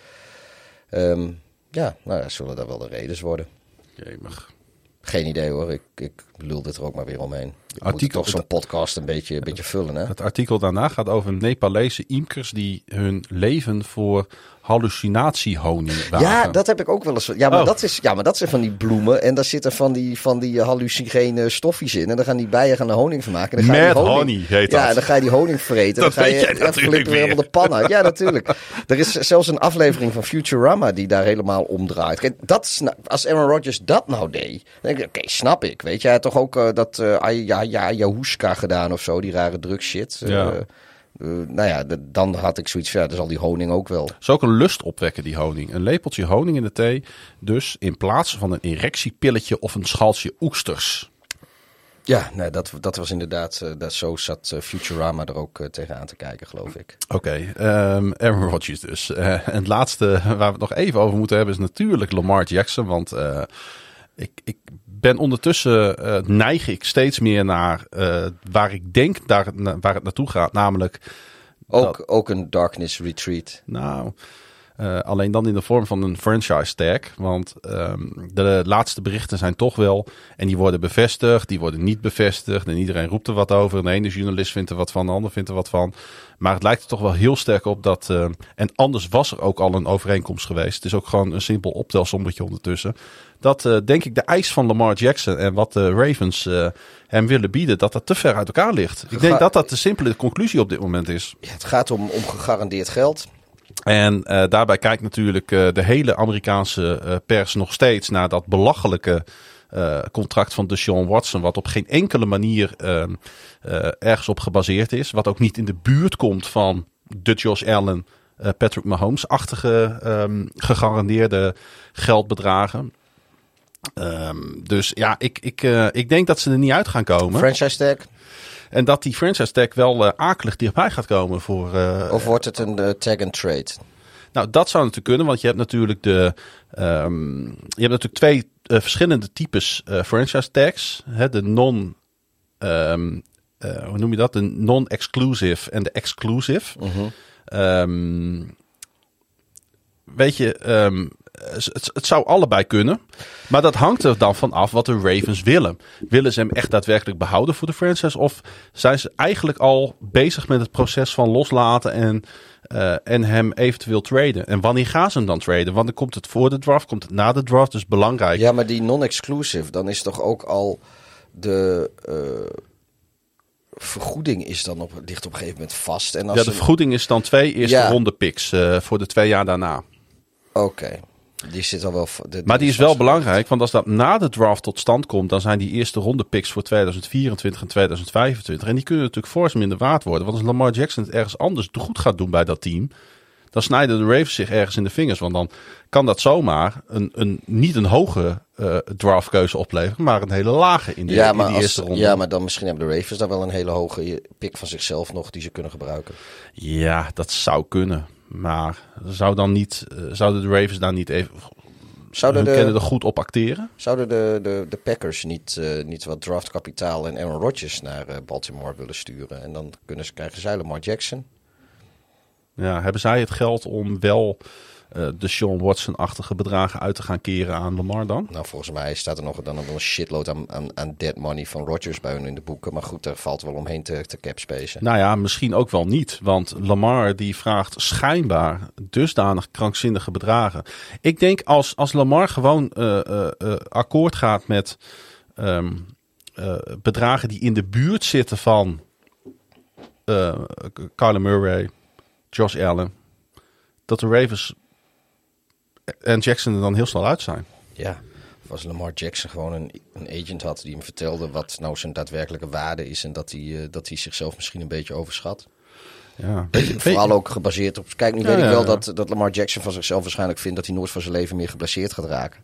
Ehm, ja, nou, dat zullen daar wel de Raiders worden. Jemig. Geen idee hoor, ik, ik lul dit er ook maar weer omheen. Ik moet Artikel- toch zo'n podcast een beetje, een beetje vullen, hè? Het artikel daarna gaat over Nepalese imkers die hun leven voor hallucinatiehoning wagen. Ja, dat heb ik ook wel eens. Ja, maar, Oh. dat, is, ja, maar dat zijn van die bloemen. En daar zitten van die, van die hallucinogene stofjes in. En dan gaan die bijen gaan er honing van maken. En dan Mad die honing, honey heet Ja, dat. en dan ga je die honing vreten. Dat dan ga je, jij ja, natuurlijk flippen we weer. helemaal de pan uit. Ja, natuurlijk. er is zelfs een aflevering van Futurama die daar helemaal omdraait. Kijk, dat, sna- als Aaron Rodgers dat nou deed. Dan denk ik, oké, snap ik. Weet je, hij had toch ook eh, dat Ay- ja, ja, Ayahuasca gedaan of zo. Die rare drugshit. Ja. Eh, nou ja, d- dan had ik zoiets van, ja, dan zal die honing ook wel. is ook een lust opwekken, die honing. Een lepeltje honing in de thee. Dus in plaats van een erectiepilletje of een schaltje oesters. Ja, nee, dat, dat was inderdaad, dat, zo zat Futurama er ook eh, tegenaan te kijken, geloof ik. Oké, ehm Aaron Rodgers dus. En het laatste waar we het nog even over moeten hebben is natuurlijk Lamar Jackson. Want ik, ik ben ondertussen, eh, neig ik steeds meer naar eh, waar ik denk daar, waar het naartoe gaat. Namelijk, Ook, ook een Darkness Retreat. nou, eh, alleen dan in de vorm van een franchise tag. Want ehm, de laatste berichten zijn toch wel, en die worden bevestigd, die worden niet bevestigd. En iedereen roept er wat over. De ene journalist vindt er wat van, de ander vindt er wat van. Maar het lijkt er toch wel heel sterk op dat. en anders was er ook al een overeenkomst geweest. Het is ook gewoon een simpel optelsommetje ondertussen. Dat eh, denk ik de eis van Lamar Jackson en wat de Ravens eh, hem willen bieden, dat dat te ver uit elkaar ligt. Ik denk dat dat de simpele conclusie op dit moment is. Ja, het gaat om, om gegarandeerd geld. En eh, daarbij kijkt natuurlijk de hele Amerikaanse pers nog steeds naar dat belachelijke contract van Deshaun Watson. Wat op geen enkele manier ehm, eh, ergens op gebaseerd is. Wat ook niet in de buurt komt van de Josh Allen, Patrick Mahomes-achtige ehm, gegarandeerde geldbedragen. Ehm, dus ja, ik, ik, eh, ik denk dat ze er niet uit gaan komen. Franchise tag? En dat die franchise tag wel eh, akelig dichtbij gaat komen voor, eh, Of wordt het een tag and trade? Nou, dat zou natuurlijk kunnen, want je hebt natuurlijk de. ehm, je hebt natuurlijk twee verschillende types franchise tags. Hè, de non. ehm, eh, hoe noem je dat? De non-exclusive en de exclusive. Ehm, weet je, het, het zou allebei kunnen. Maar dat hangt er dan van af wat de Ravens willen. Willen ze hem echt daadwerkelijk behouden voor de franchise? Of zijn ze eigenlijk al bezig met het proces van loslaten en, eh, en hem eventueel traden? En wanneer gaan ze hem dan traden? Want dan komt het voor de draft, komt het na de draft. Dus belangrijk. Ja, maar die non-exclusive, dan is toch ook al de eh, vergoeding is dan op, ligt op een gegeven moment vast. En als ja, de vergoeding is dan twee eerste Ja. ronde picks eh, voor de twee jaar daarna. Oké, die zit al wel. v- de- Maar die is wel belangrijk, want als dat na de draft tot stand komt, dan zijn die eerste ronde picks voor 2024 en 2025. En die kunnen natuurlijk fors minder waard worden. Want als Lamar Jackson het ergens anders goed gaat doen bij dat team, dan snijden de Ravens zich ergens in de vingers. Want dan kan dat zomaar een, een, niet een hoge eh, draftkeuze opleveren, maar een hele lage in die, Ja in maar, als, eerste ronde. ja, maar dan misschien hebben de Ravens daar wel een hele hoge pick van zichzelf nog die ze kunnen gebruiken. Ja, dat zou kunnen. Maar zou dan niet, eh, zouden de Ravens daar niet even Zouden de, er goed op acteren? zouden de, de, de Packers niet, eh, niet wat draftkapitaal en Aaron Rodgers naar eh, Baltimore willen sturen? En dan kunnen ze, krijgen zij Lamar Jackson. Ja, hebben zij het geld om wel eh, de Sean Watson-achtige bedragen uit te gaan keren aan Lamar dan? Nou, volgens mij staat er nog dan een shitload aan, aan, aan dead money van Rodgers bij hun in de boeken. Maar goed, daar valt wel omheen te, te capspacen. Nou ja, misschien ook wel niet. Want Lamar die vraagt schijnbaar dusdanig krankzinnige bedragen. Ik denk als, als Lamar gewoon eh, eh, akkoord gaat met ehm, eh, bedragen die in de buurt zitten van Kyler Murray, Josh Allen, dat de Ravens en Jackson er dan heel snel uit zijn. Ja, als Lamar Jackson gewoon een, een agent had die hem vertelde wat nou zijn daadwerkelijke waarde is. En dat hij, eh, dat hij zichzelf misschien een beetje overschat. Ja, Vooral ook gebaseerd op. Kijk, nu Ja, weet ik ja, wel ja. dat, dat Lamar Jackson van zichzelf waarschijnlijk vindt dat hij nooit van zijn leven meer geblesseerd gaat raken.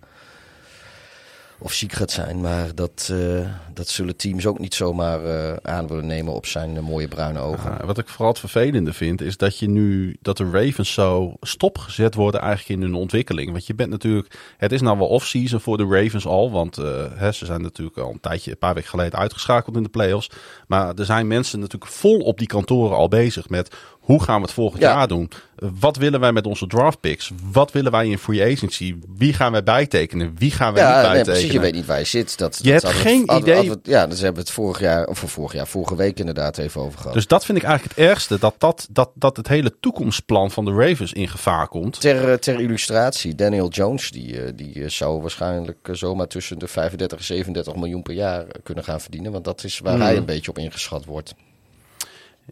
Of ziek gaat zijn. Maar dat, eh, dat zullen teams ook niet zomaar eh, aan willen nemen op zijn eh, mooie bruine ogen. Ja, wat ik vooral het vervelende vind, is dat je nu dat de Ravens zo stopgezet worden eigenlijk in hun ontwikkeling. Want je bent natuurlijk, het is nou wel off-season voor de Ravens al, want hè, ze zijn natuurlijk al een tijdje, een paar weken geleden uitgeschakeld in de playoffs. Maar er zijn mensen natuurlijk vol op die kantoren al bezig met hoe gaan we het volgend Ja. jaar doen? Wat willen wij met onze draft picks? Wat willen wij in free agency? Wie gaan wij bijtekenen? Wie gaan wij niet Ja, nee, bijtekenen? precies. Je weet niet waar je zit. Dat, Je dat hebt geen idee. hadden ja, dus hebben we het vorig jaar, of vorig jaar, vorige week inderdaad even over gehad. Dus dat vind ik eigenlijk het ergste. Dat, dat, dat, dat het hele toekomstplan van de Ravens in gevaar komt. Ter, eh, ter illustratie, Daniel Jones die, eh, die eh, zou waarschijnlijk zomaar tussen de 35 en 37 miljoen per jaar kunnen gaan verdienen. Want dat is waar Hmm. hij een beetje op ingeschat wordt.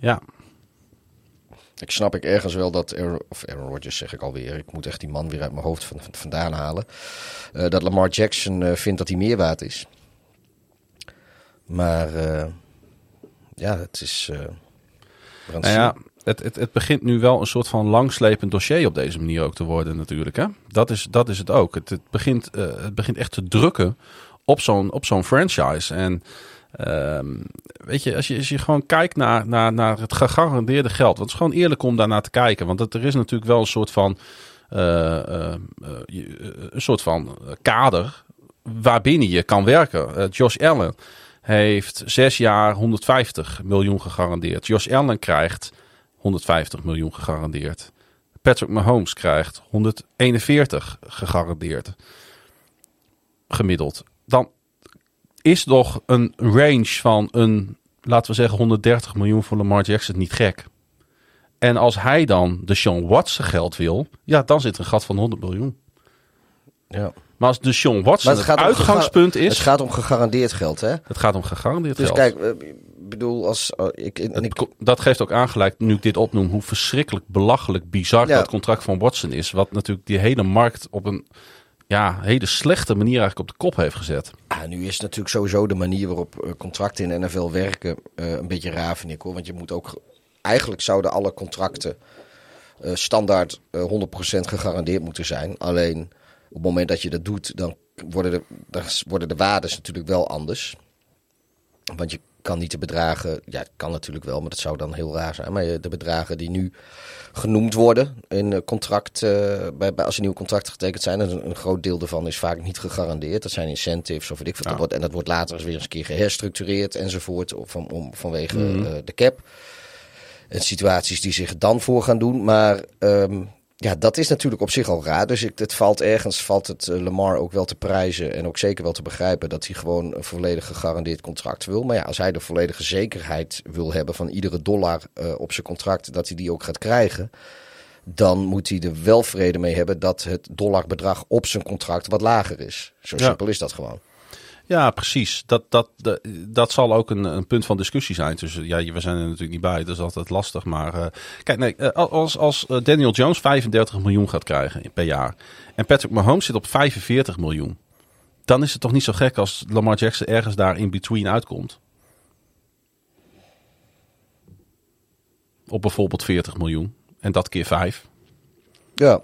Ja, Ik snap ik ergens wel dat Aaron, of Aaron Rodgers zeg ik alweer. Ik moet echt die man weer uit mijn hoofd van, van- vandaan halen. eh, dat Lamar Jackson eh, vindt dat hij meer waard is. Maar eh, ja, het is. nou ja, het, het, het begint nu wel een soort van langslepend dossier op deze manier ook te worden natuurlijk. Hè? Dat, is, dat is het ook. Het, het, begint, het begint echt te drukken op zo'n, op zo'n franchise. En ehm, weet je, als je, als je gewoon kijkt naar, naar, naar het gegarandeerde geld. Want het is gewoon eerlijk om daarnaar te kijken. Want er is natuurlijk wel een soort van... eh, eh, eh, een soort van kader waarbinnen je kan werken. Josh Allen heeft zes jaar 150 miljoen gegarandeerd. Josh Allen krijgt 150 miljoen gegarandeerd. Patrick Mahomes krijgt 141 gegarandeerd. Gemiddeld. Dan is toch een range van een, laten we zeggen, 130 miljoen voor Lamar Jackson niet gek. En als hij dan de Sean Watson geld wil, ja, dan zit er een gat van 100 miljoen. Ja. Maar als de Sean Watson Maar het, het gaat om uitgangspunt Het is, gaat om gegarandeerd geld, hè? het gaat om gegarandeerd Dus geld. kijk, eh, ik bedoel, als eh, ik, en Het ik, ko- dat geeft ook aangelijk, nu ik dit opnoem, hoe verschrikkelijk belachelijk bizar Ja. dat contract van Watson is. Wat natuurlijk die hele markt op een ja, hele slechte manier eigenlijk op de kop heeft gezet. ah, nu is natuurlijk sowieso de manier waarop eh, contracten in NFL werken eh, een beetje raar, vind hoor. Want je moet ook, eigenlijk zouden alle contracten eh, standaard eh 100% gegarandeerd moeten zijn. Alleen op het moment dat je dat doet, dan worden de, dan worden de waardes natuurlijk wel anders. Want je kan niet de bedragen, ja, het kan natuurlijk wel, maar dat zou dan heel raar zijn. Maar de bedragen die nu genoemd worden in contract, uh, bij, bij, als er nieuwe contracten getekend zijn, en een, groot deel daarvan is vaak niet gegarandeerd. Dat zijn incentives of weet ik wat. Ja. En dat wordt later weer eens een keer geherstructureerd enzovoort, of om, vanwege mm de cap. En situaties die zich dan voor gaan doen. Maar um, ja, dat is natuurlijk op zich al raar. Dus ik, het valt ergens, valt het uh, Lamar ook wel te prijzen en ook zeker wel te begrijpen dat hij gewoon een volledig gegarandeerd contract wil. Maar ja, als hij de volledige zekerheid wil hebben van iedere dollar uh, op zijn contract, dat hij die ook gaat krijgen, dan moet hij er wel vrede mee hebben dat het dollarbedrag op zijn contract wat lager is. Zo simpel is dat gewoon. Ja, precies. Dat, dat, dat, zal ook een, een punt van discussie zijn. Dus ja, we zijn er natuurlijk niet bij, dat is altijd lastig. Maar uh, kijk, uh, als, als Daniel Jones 35 miljoen gaat krijgen per jaar en Patrick Mahomes zit op 45 miljoen, dan is het toch niet zo gek als Lamar Jackson ergens daar in between uitkomt. Op bijvoorbeeld 40 miljoen en dat keer 5. Ja.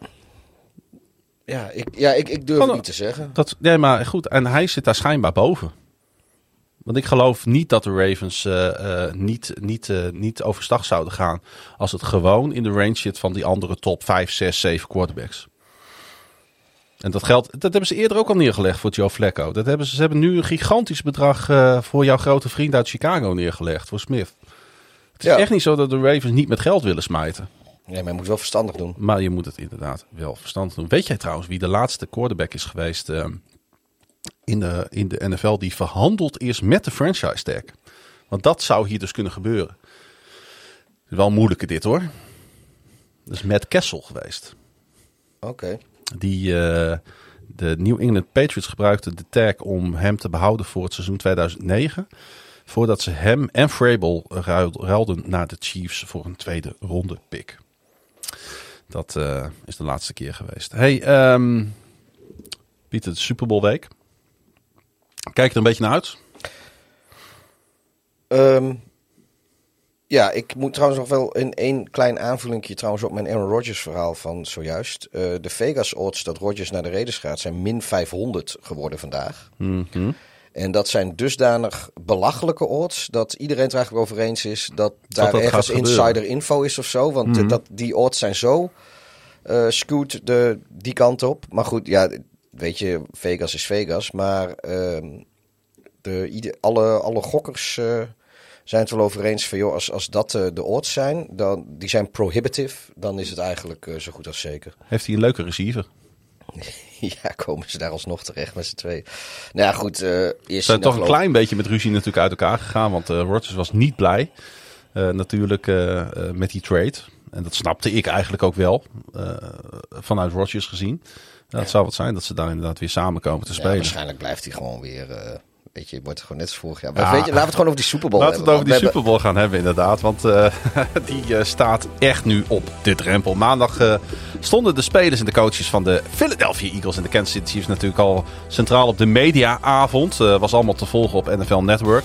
Ja, ik, ja, ik, ik durf het niet te zeggen. Dat, nee, maar goed. En hij zit daar schijnbaar boven. Want ik geloof niet dat de Ravens uh, uh, niet, niet, uh, niet overstag zouden gaan. Als het gewoon in de range zit van die andere top 5, 6, 7 quarterbacks. En dat geld, dat hebben ze eerder ook al neergelegd voor Joe Flacco. Dat hebben ze, ze hebben nu een gigantisch bedrag voor jouw grote vriend uit Chicago neergelegd, voor Smith. Het is ja. echt niet zo dat de Ravens niet met geld willen smijten. Ja, maar je moet wel verstandig doen. Maar je moet het inderdaad wel verstandig doen. Weet jij trouwens wie de laatste quarterback is geweest uh, in, de, in de NFL die verhandeld is met de franchise tag? Want dat zou hier dus kunnen gebeuren. Het is wel moeilijke dit hoor. Dat is Matt Kessel geweest. Oké. Die uh, de New England Patriots gebruikte de tag om hem te behouden voor het seizoen 2009 voordat ze hem en Frabel ruilden naar de Chiefs voor een tweede ronde pick. Dat uh, is de laatste keer geweest. Hey, um, Pieter, de Super Bowl week. Kijk er een beetje naar uit? Um, ja, ik moet trouwens nog wel in één klein aanvullingje trouwens op mijn Aaron Rodgers verhaal van zojuist. Uh, de Vegas odds dat Rodgers naar de Raiders gaat zijn min 500 geworden vandaag. Mm -hmm. En dat zijn dusdanig belachelijke odds dat iedereen het eigenlijk over eens is dat, daar ergens insider info is of zo. Want mm dat, die odds zijn zo uh, scoot de, die kant op. Maar goed, ja, weet je, Vegas is Vegas. Maar uh, de, alle, alle gokkers uh, zijn het wel over eens van, joh, als, als dat de odds zijn, dan, die zijn prohibitive, dan is het eigenlijk zo goed als zeker. Heeft hij een leuke receiver? ja, komen ze daar alsnog terecht met z'n twee. Nou ja, goed. Uh, eerst zijn toch een klein beetje met ruzie natuurlijk uit elkaar gegaan. Want uh, Rodgers was niet blij uh, natuurlijk met die trade. En dat snapte ik eigenlijk ook wel. vanuit Rodgers gezien. Het zou wat zijn dat ze daar inderdaad weer samenkomen te spelen. Waarschijnlijk blijft hij gewoon weer... Weet je, wordt gewoon net als vorig jaar. Ja, weet je, laten we het gewoon over die Super Bowl Laten we het over die Super Bowl gaan hebben, inderdaad. Want uh, die uh, staat echt nu op de drempel. Maandag uh, stonden de spelers en de coaches van de Philadelphia Eagles en de Kansas City Chiefs natuurlijk al centraal op de mediaavond. was allemaal te volgen op NFL Network.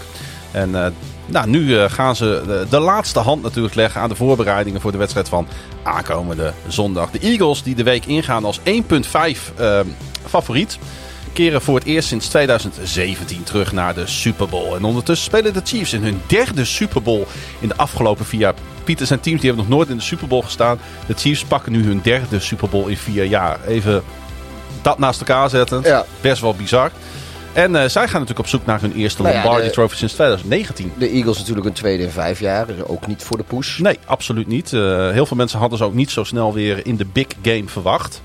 En nou, nu gaan ze de, de, laatste hand natuurlijk leggen aan de voorbereidingen voor de wedstrijd van aankomende zondag. De Eagles die de week ingaan als 1.5 favoriet keren voor het eerst sinds 2017 terug naar de Super Bowl. En ondertussen spelen de Chiefs in hun derde Super Bowl in de afgelopen vier jaar. Pieters en teams die hebben nog nooit in de Super Bowl gestaan. De Chiefs pakken nu hun derde Super Bowl in vier jaar. Even dat naast elkaar zetten. Ja. Best wel bizar. En uh, zij gaan natuurlijk op zoek naar hun eerste nou ja, Lombardi de, Trophy sinds 2019. De Eagles natuurlijk een tweede in vijf jaar. Dus ook niet voor de push. Nee, absoluut niet. Uh, heel veel mensen hadden ze ook niet zo snel weer in de big game verwacht.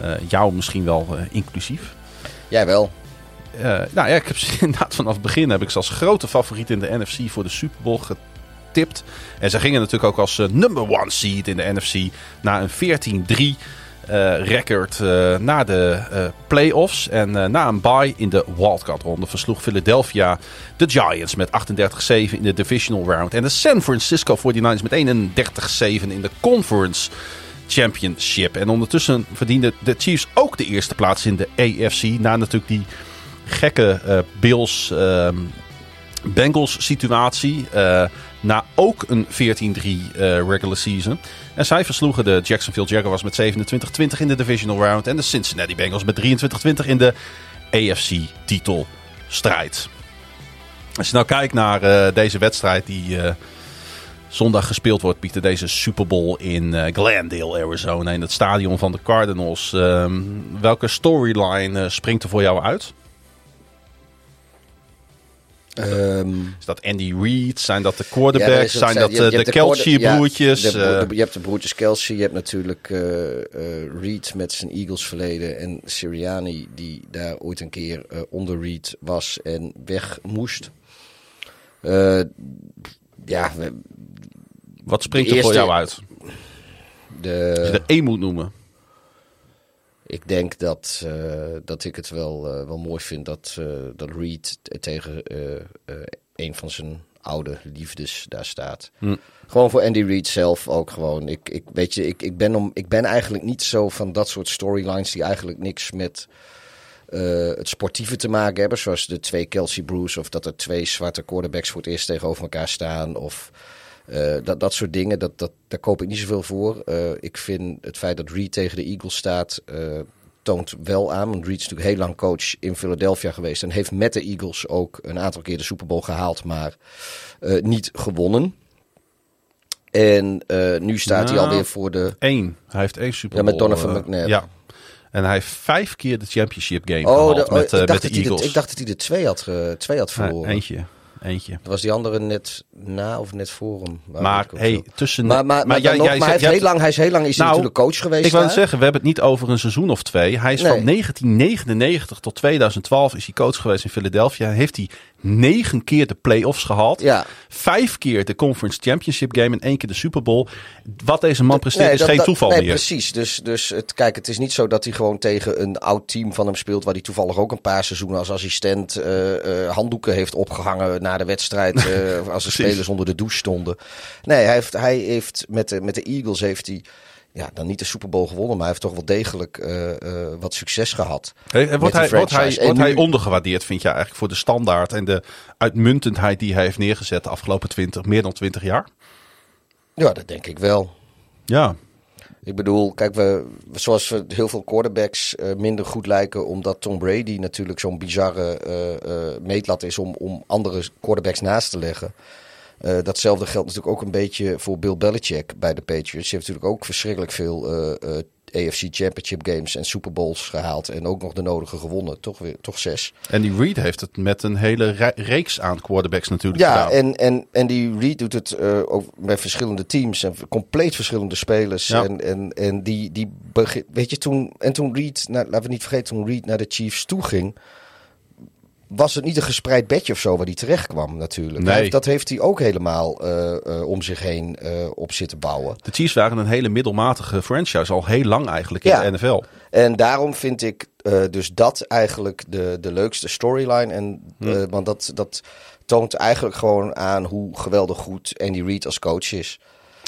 Uh, jou misschien wel inclusief. Jij wel. Uh, nou ja, ik heb ze inderdaad vanaf het begin heb ik ze als grote favoriet in de NFC voor de Super Bowl getipt. En ze gingen natuurlijk ook als uh, number one seed in de NFC na een 14-3 uh, record na de playoffs. En na een bye in de wildcard ronde versloeg Philadelphia de Giants met 38-7 in de divisional round. En de San Francisco 49ers met 31-7 in de conference Championship. En ondertussen verdienden de Chiefs ook de eerste plaats in de AFC. Na natuurlijk die gekke uh, Bills uh, Bengals situatie. Uh, na ook een 14-3 regular season. En zij versloegen de Jacksonville Jaguars met 27-20 in de divisional round. En de Cincinnati Bengals met 23-20 in de AFC titelstrijd. Als je nou kijkt naar eh, deze wedstrijd die eh, zondag gespeeld wordt, Pieter, deze Super Bowl in eh, Glendale, Arizona, in het stadion van de Cardinals. Ehm, welke storyline eh, springt er voor jou uit? Ehm, Is dat Andy Reid? Zijn dat de quarterbacks? er zijn dat je eh, de Kelsey-broertjes? ja, de bro- de- je hebt de broertjes Kelsey, je hebt natuurlijk eh, Reed met zijn Eagles verleden en Sirianni die daar ooit een keer onder Reed was en weg moest. Ja, we- wat springt de er voor eerste- jou uit? de, Als je er één moet noemen. ik denk dat, eh, dat ik het wel, eh, wel mooi vind dat, eh, dat Reed t- tegen eh, eh, een van zijn oude liefdes daar staat. Hm. Gewoon voor Andy Reid zelf ook gewoon. Ik, ik, weet je, ik, ik, ben om, ik ben eigenlijk niet zo van dat soort storylines die eigenlijk niks met eh, het sportieve te maken hebben. Zoals de twee Kelsey Bruce of dat er twee zwarte quarterbacks voor het eerst tegenover elkaar staan. Of eh, dat, dat soort dingen, dat, dat, daar koop ik niet zoveel voor. Eh, ik vind het feit dat Reed tegen de Eagles staat, eh, toont wel aan. Want Reed is natuurlijk heel lang coach in Philadelphia geweest. En heeft met de Eagles ook een aantal keer de Super Bowl gehaald, maar niet gewonnen. En nu staat hij Nou. alweer voor de... Eén. Hij heeft één Super Ja, met Bowl, Donovan McNabb. Ja. En hij heeft vijf keer de championship game Oh, gehaald de, oh, met, ik, met dacht de dat hij Eagles. de, ik dacht dat hij er twee had, twee had verloren. eentje. Eentje. Was die andere net na of net voor hem. Maar, hey, tussen... maar, maar, maar, dan nog, maar hij, jij heel lang, hij is heel lang is hij Nou, natuurlijk coach geweest. Ik daar. zeggen, we hebben het niet over een seizoen of twee. Hij is Nee. van 1999 tot 2012 is hij coach geweest in Philadelphia. Heeft hij negen keer de playoffs gehaald. Ja. Vijf keer de Conference Championship Game en één keer de Super Bowl. Wat deze man presteert Nee, is dat- geen dat- toeval nee, meer. precies. Dus, dus het, kijk, het is niet zo dat hij gewoon tegen een oud team van hem speelt... waar hij toevallig ook een paar seizoenen als assistent eh, eh, handdoeken heeft opgehangen na de wedstrijd... eh, als de spelers onder de douche stonden. Nee, hij heeft, hij heeft met, de, met de Eagles heeft hij... Ja, dan niet de Super Bowl gewonnen, maar hij heeft toch wel degelijk eh, eh, wat succes gehad. Hey, en wordt hij, wordt hij, franchise. En wordt hij ondergewaardeerd, vind je eigenlijk, voor de standaard en de uitmuntendheid die hij heeft neergezet de afgelopen 20, meer dan 20 jaar? Ja, dat denk ik wel. Ja, Ik bedoel, kijk, we, zoals we heel veel quarterbacks eh, minder goed lijken, omdat Tom Brady natuurlijk zo'n bizarre meetlat is om, om andere quarterbacks naast te leggen. Eh, datzelfde geldt natuurlijk ook een beetje voor Bill Belichick bij de Patriots. Die heeft natuurlijk ook verschrikkelijk veel eh, eh, AFC Championship games en Super Bowls gehaald. En ook nog de nodige gewonnen. Toch, weer, toch zes. en die Reed heeft het met een hele re- reeks aan quarterbacks natuurlijk Ja, gedaan. en, en, en die Reed doet het ook met verschillende teams en compleet verschillende spelers. Ja. En, en, en die, die weet je, toen, en toen Reed, nou, laten we niet vergeten, toen Reed naar de Chiefs toe ging, was het niet een gespreid bedje of zo waar hij terecht kwam natuurlijk. Nee. Hij- dat heeft hij ook helemaal eh, eh, om zich heen eh, op zitten bouwen. De Chiefs waren een hele middelmatige franchise, al heel lang eigenlijk in Ja. de NFL. En daarom vind ik dus dat eigenlijk de, de leukste storyline. En, eh, want dat, dat toont eigenlijk gewoon aan hoe geweldig goed Andy Reid als coach is.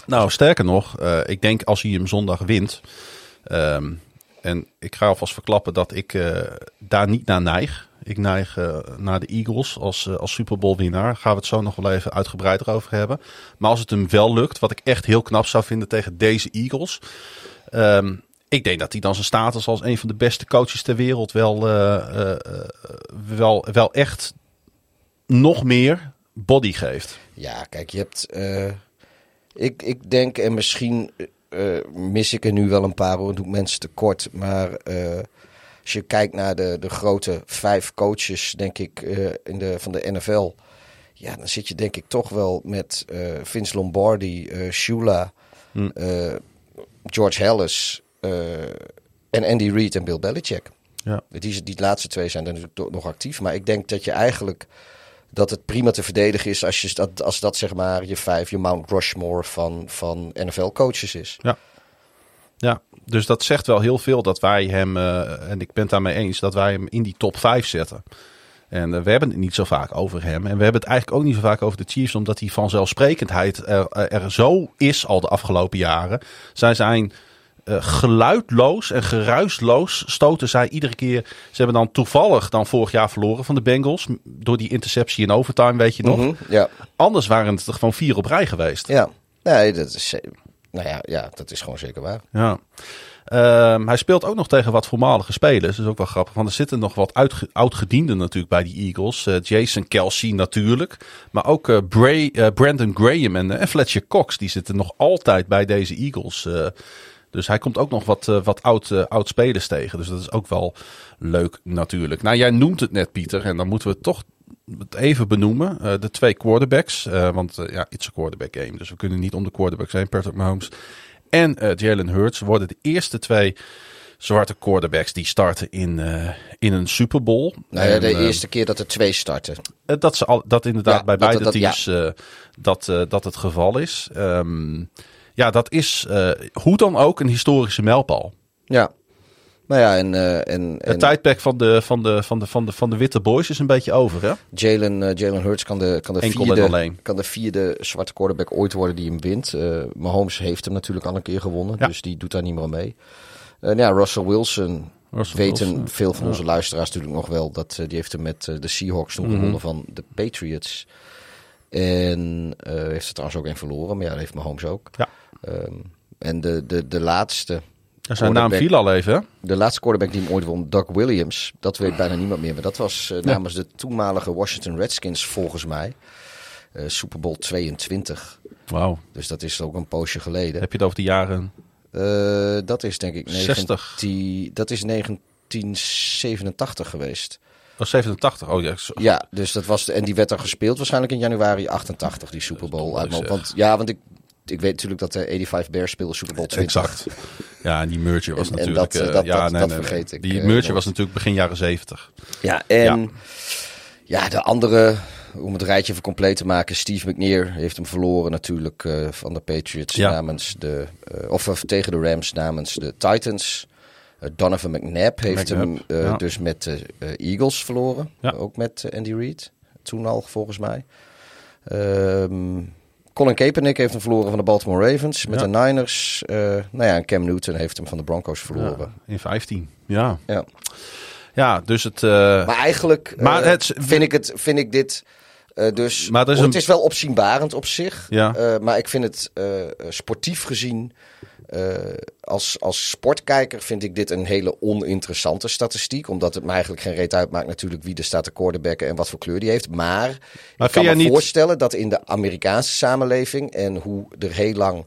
Nou, sterker nog, ik denk als hij hem zondag wint. ehm, en ik ga alvast verklappen dat ik eh, daar niet naar neig. Ik neig eh, naar de Eagles als, eh, als Super Bowl winnaar. Gaan we het zo nog wel even uitgebreider over hebben. Maar als het hem wel lukt, wat ik echt heel knap zou vinden tegen deze Eagles. ehm, ik denk dat hij dan zijn status als een van de beste coaches ter wereld wel, wel, wel echt nog meer body geeft. Ja, kijk, je hebt. ik, ik denk, en misschien eh, mis ik er nu wel een paar hoor, doe mensen tekort. Maar eh, als je kijkt naar de, de grote vijf coaches, denk ik, eh, in de, van de NFL. Ja, dan zit je denk ik toch wel met Vince Lombardi, Shula, Hm. George Hallis eh, en Andy Reid en Bill Belichick. Ja. Die, die laatste twee zijn dan natuurlijk nog actief. Maar ik denk dat je eigenlijk dat het prima te verdedigen is als, je, dat, als dat zeg maar je vijf, je Mount Rushmore van, van NFL-coaches is. Ja, dus dat zegt wel heel veel dat wij hem, eh, en ik ben het daarmee eens, dat wij hem in die top 5 zetten. En eh, we hebben het niet zo vaak over hem. En we hebben het eigenlijk ook niet zo vaak over de Chiefs, omdat die vanzelfsprekendheid er, er zo is al de afgelopen jaren. Zij zijn eh, geluidloos en geruisloos stoten zij iedere keer. Ze hebben dan toevallig dan vorig jaar verloren van de Bengals. Door die interceptie in overtime, weet je nog. Mhm, Ja, Anders waren het er gewoon vier op rij geweest. ja. Nee, dat is, nou ja, ja, dat is gewoon zeker waar. Ja. Ehm, hij speelt ook nog tegen wat voormalige spelers. Dat is ook wel grappig. Want er zitten nog wat oud-gedienden natuurlijk bij die Eagles. Eh, Jason Kelsey natuurlijk. Maar ook eh, Bray, eh, Brandon Graham en, eh, en Fletcher Cox. Die zitten nog altijd bij deze Eagles. Dus hij komt ook nog wat, eh, wat oud, eh, oud spelers tegen. Dus dat is ook wel leuk natuurlijk. Nou, jij noemt het net Pieter. En dan moeten we toch het even benoemen. Eh, de twee quarterbacks. Want ja, it's a quarterback game. Dus we kunnen niet om de quarterbacks heen. Patrick Mahomes en Jalen Hurts worden de eerste twee zwarte quarterbacks die starten in, in een Super Bowl. Nou ja, de eh, eerste keer dat er twee starten. dat, ze al, dat inderdaad Ja, bij dat- beide dat- teams dat, eh, dat het geval is. Ehm, ja, dat is eh, hoe dan ook een historische mijlpaal. Ja. Nou ja, en, eh, en, Het tijdperk van de, van, de, van, de, van, de, van de witte boys is een beetje over, hè? Jalen, eh, Jalen Hurts kan de, kan, de Enkel vierde, kan de vierde zwarte quarterback ooit worden die hem wint. Mahomes heeft hem natuurlijk al een keer gewonnen, Ja. dus die doet daar niet meer mee. En ja, Russell Wilson Russell weten Wilson, veel van onze luisteraars natuurlijk nog wel. Dat, die heeft hem met de Seahawks toen Mhm. gewonnen van de Patriots. En eh, heeft er trouwens ook een verloren, maar ja, dat heeft Mahomes ook. Ja. Ehm, en de, de, de laatste Zijn naam viel al even, hè? de laatste quarterback die hem ooit won, Doug Williams, dat weet bijna niemand meer. Maar dat was eh, namens de toenmalige Washington Redskins volgens mij. Eh, Super Bowl 22. Wauw. Dus dat is ook een poosje geleden. Heb je het over de jaren Eh, dat is denk ik 60? 19, dat is 1987 geweest. Oh, 87. Oh ja. Ja, dus dat was de, en die werd dan gespeeld waarschijnlijk in januari 88 die Super Bowl. Uit want ja, want ik ik weet natuurlijk dat de 85 Bears speelde Super Bowl 20. Exact. Ja, en die merger was En- en natuurlijk... dat, eh, eh, dat- ja, dat- nee, dat nee, nee. vergeet ik, Die eh, merger was natuurlijk begin jaren 70. Ja, en ja. de andere, om het rijtje even compleet te maken, Steve McNair heeft hem verloren natuurlijk van de Patriots Ja. namens de, of eh, tegen de Rams namens de Titans. Donovan McNabb heeft McNabb, hem ja. dus met de Eagles verloren, ook met Andy Reid, toen al volgens mij. Ehm, Colin Kaepernick heeft hem verloren van de Baltimore Ravens met Ja. de Niners. Eh, nou ja, en Cam Newton heeft hem van de Broncos verloren. Ja, in 15. Ja. Ja. Ja, dus het... eh, Maar eigenlijk Maar eh, het- vind, ik het, vind ik dit dus... Maar is het een- is wel opzienbarend op zich. Ja. maar ik vind het sportief gezien... eh, als, als sportkijker vind ik dit een hele oninteressante statistiek. Omdat het me eigenlijk geen reet uitmaakt natuurlijk wie er staat te quarterbacken en wat voor kleur die heeft. Maar, ik kan me niet- voorstellen dat in de Amerikaanse samenleving en hoe er heel lang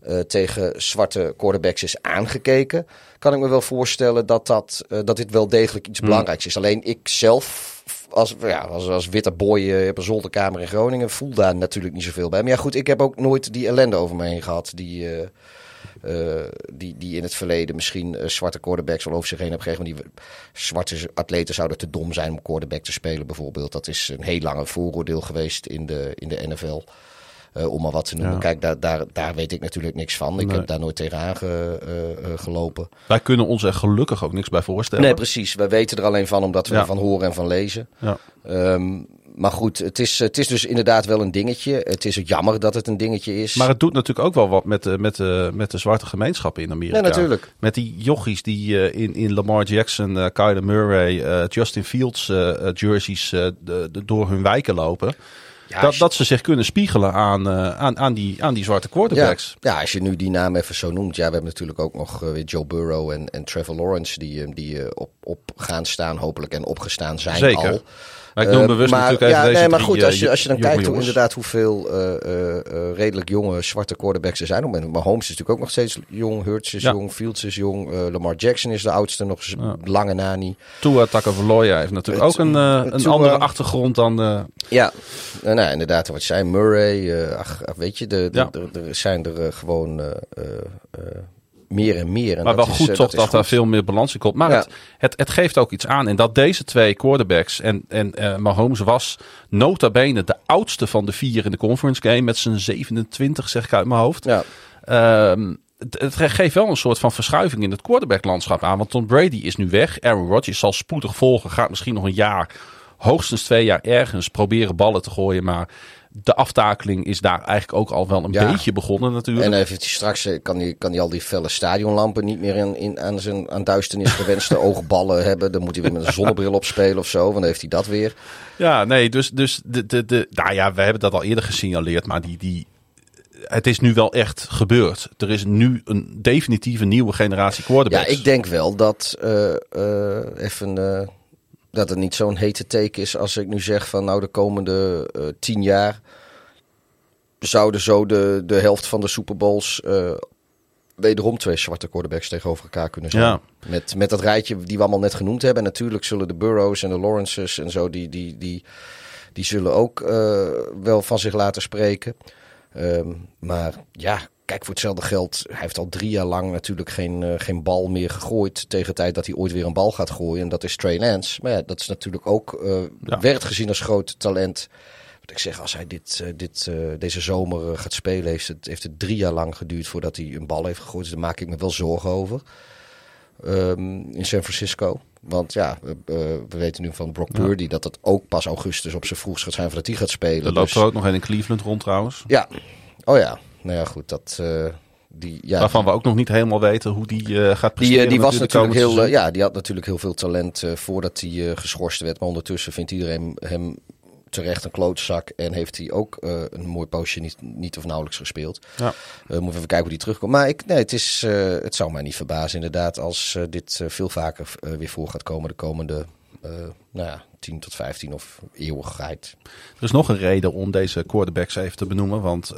eh, tegen zwarte quarterbacks is aangekeken, kan ik me wel voorstellen dat, dat, eh, dat dit wel degelijk iets belangrijks is. Alleen ik zelf, als, ja, als, als witte boy op een zolderkamer in Groningen, voel daar natuurlijk niet zoveel bij. Maar ja, goed, ik heb ook nooit die ellende over me heen gehad die. Eh, die, die in het verleden misschien eh, zwarte quarterbacks al over zich heen hebben gekregen. Want die zwarte atleten zouden te dom zijn om quarterback te spelen bijvoorbeeld. Dat is een heel lange vooroordeel geweest in de, in de NFL. Eh, om maar wat te noemen. Ja. Kijk, daar, daar, daar weet ik natuurlijk niks van. Ik Nee. heb daar nooit tegenaan ge, gelopen. wij kunnen ons er gelukkig ook niks bij voorstellen. Nee, precies. We weten er alleen van omdat we Ja. ervan horen en van lezen. Ja. Ehm, maar goed, het is, het is dus inderdaad wel een dingetje. Het is jammer dat het een dingetje is. Maar het doet natuurlijk ook wel wat met de, met de, met de zwarte gemeenschappen in Amerika. Ja, natuurlijk. Met die jochies die eh, in, in Lamar Jackson, eh Kyler Murray, eh, Justin Fields jerseys de, de- door hun wijken lopen. Ja, dat, je- dat ze zich kunnen spiegelen aan, aan, aan, die, aan die zwarte quarterbacks. Ja, ja, als je nu die naam even zo noemt. Ja, we hebben natuurlijk ook nog weer Joe Burrow en, en Trevor Lawrence die, die op, op gaan staan hopelijk en opgestaan zijn Zeker. al. Maar ik noem Eh, bewust maar, natuurlijk ja, nee, maar goed, eh, als je, als je dan kijkt hoe inderdaad hoeveel eh, redelijk jonge zwarte quarterbacks er zijn. Maar Mahomes is natuurlijk ook nog steeds jong, Hurts is jong, Fields is jong, Lamar Jackson is de oudste, nog lange na niet. Tua Tagovailoa heeft natuurlijk ook een, een andere achtergrond dan... Ja, nou, nou, inderdaad, wat je zei, Murray, ach, weet je, er- zijn er gewoon meer en meer. En maar wel is, goed eh, toch dat, daar veel meer balans in komt. Maar Ja. het, het, het geeft ook iets aan. En dat deze twee quarterbacks en, en eh, Mahomes was nota bene de oudste van de vier in de conference game. Met zijn 27 zeg ik uit mijn hoofd. Ja, Ehm, het, het geeft wel een soort van verschuiving in het quarterbacklandschap aan. Want Tom Brady is nu weg. Aaron Rodgers zal spoedig volgen. Gaat misschien nog een jaar, hoogstens twee jaar ergens proberen ballen te gooien. Maar de aftakeling is daar eigenlijk ook al wel een Ja. beetje begonnen natuurlijk. en heeft hij straks eh, kan hij, kan hij al die felle stadionlampen niet meer in, in, aan zijn aan duisternis gewenste oogballen hebben. Dan moet hij weer met een zonnebril op spelen of zo, want dan heeft hij dat weer. Ja, nee, dus, dus de, de, de, nou ja, we hebben dat al eerder gesignaleerd, maar die, die, het is nu wel echt gebeurd. Er is nu een definitieve nieuwe generatie quarterbacks. Ja, ik denk wel dat uh, uh, even uh, dat het niet zo'n hete teken is als ik nu zeg van nou de komende tien jaar zouden zo de, de helft van de Super Bowls wederom twee zwarte quarterbacks tegenover elkaar kunnen zijn. Ja. Met, met dat rijtje die we allemaal net genoemd hebben. En natuurlijk zullen de Burrows en de Lawrences en zo, die, die, die, die zullen ook uh, wel van zich laten spreken. Um, maar ja, kijk, voor hetzelfde geld, hij heeft al drie jaar lang natuurlijk geen, uh, geen bal meer gegooid. Tegen de tijd dat hij ooit weer een bal gaat gooien. En dat is Trey Lance. Maar ja, dat is natuurlijk ook, uh, ja. werd gezien als groot talent. Wat ik zeg, als hij dit, uh, dit, deze zomer gaat spelen, heeft het, heeft het drie jaar lang geduurd voordat hij een bal heeft gegooid. Dus daar maak ik me wel zorgen over. Um, in San Francisco. Want ja, we weten nu van Brock Purdy ja. dat het ook pas augustus op zijn vroegst gaat zijn voordat hij gaat spelen. Er loopt dus... er ook nog een in Cleveland rond trouwens. Ja, oh ja. Nou ja, goed, dat... Uh, die, ja, Waarvan we ook nog niet helemaal weten hoe die uh, gaat presteren. Die, die was natuurlijk heel, ja, die had natuurlijk heel veel talent voordat hij geschorst werd. Maar ondertussen vindt iedereen hem terecht een klootzak. En heeft hij ook uh, een mooi poosje niet, niet of nauwelijks gespeeld. Ja. Uh, moeten we even kijken hoe die terugkomt. Maar ik, nee, het, is, uh, het zou mij niet verbazen inderdaad als dit veel vaker weer voor gaat komen de komende nou ja, 10 tot 15 of eeuwigheid. Er is nog een reden om deze quarterbacks even te benoemen. Want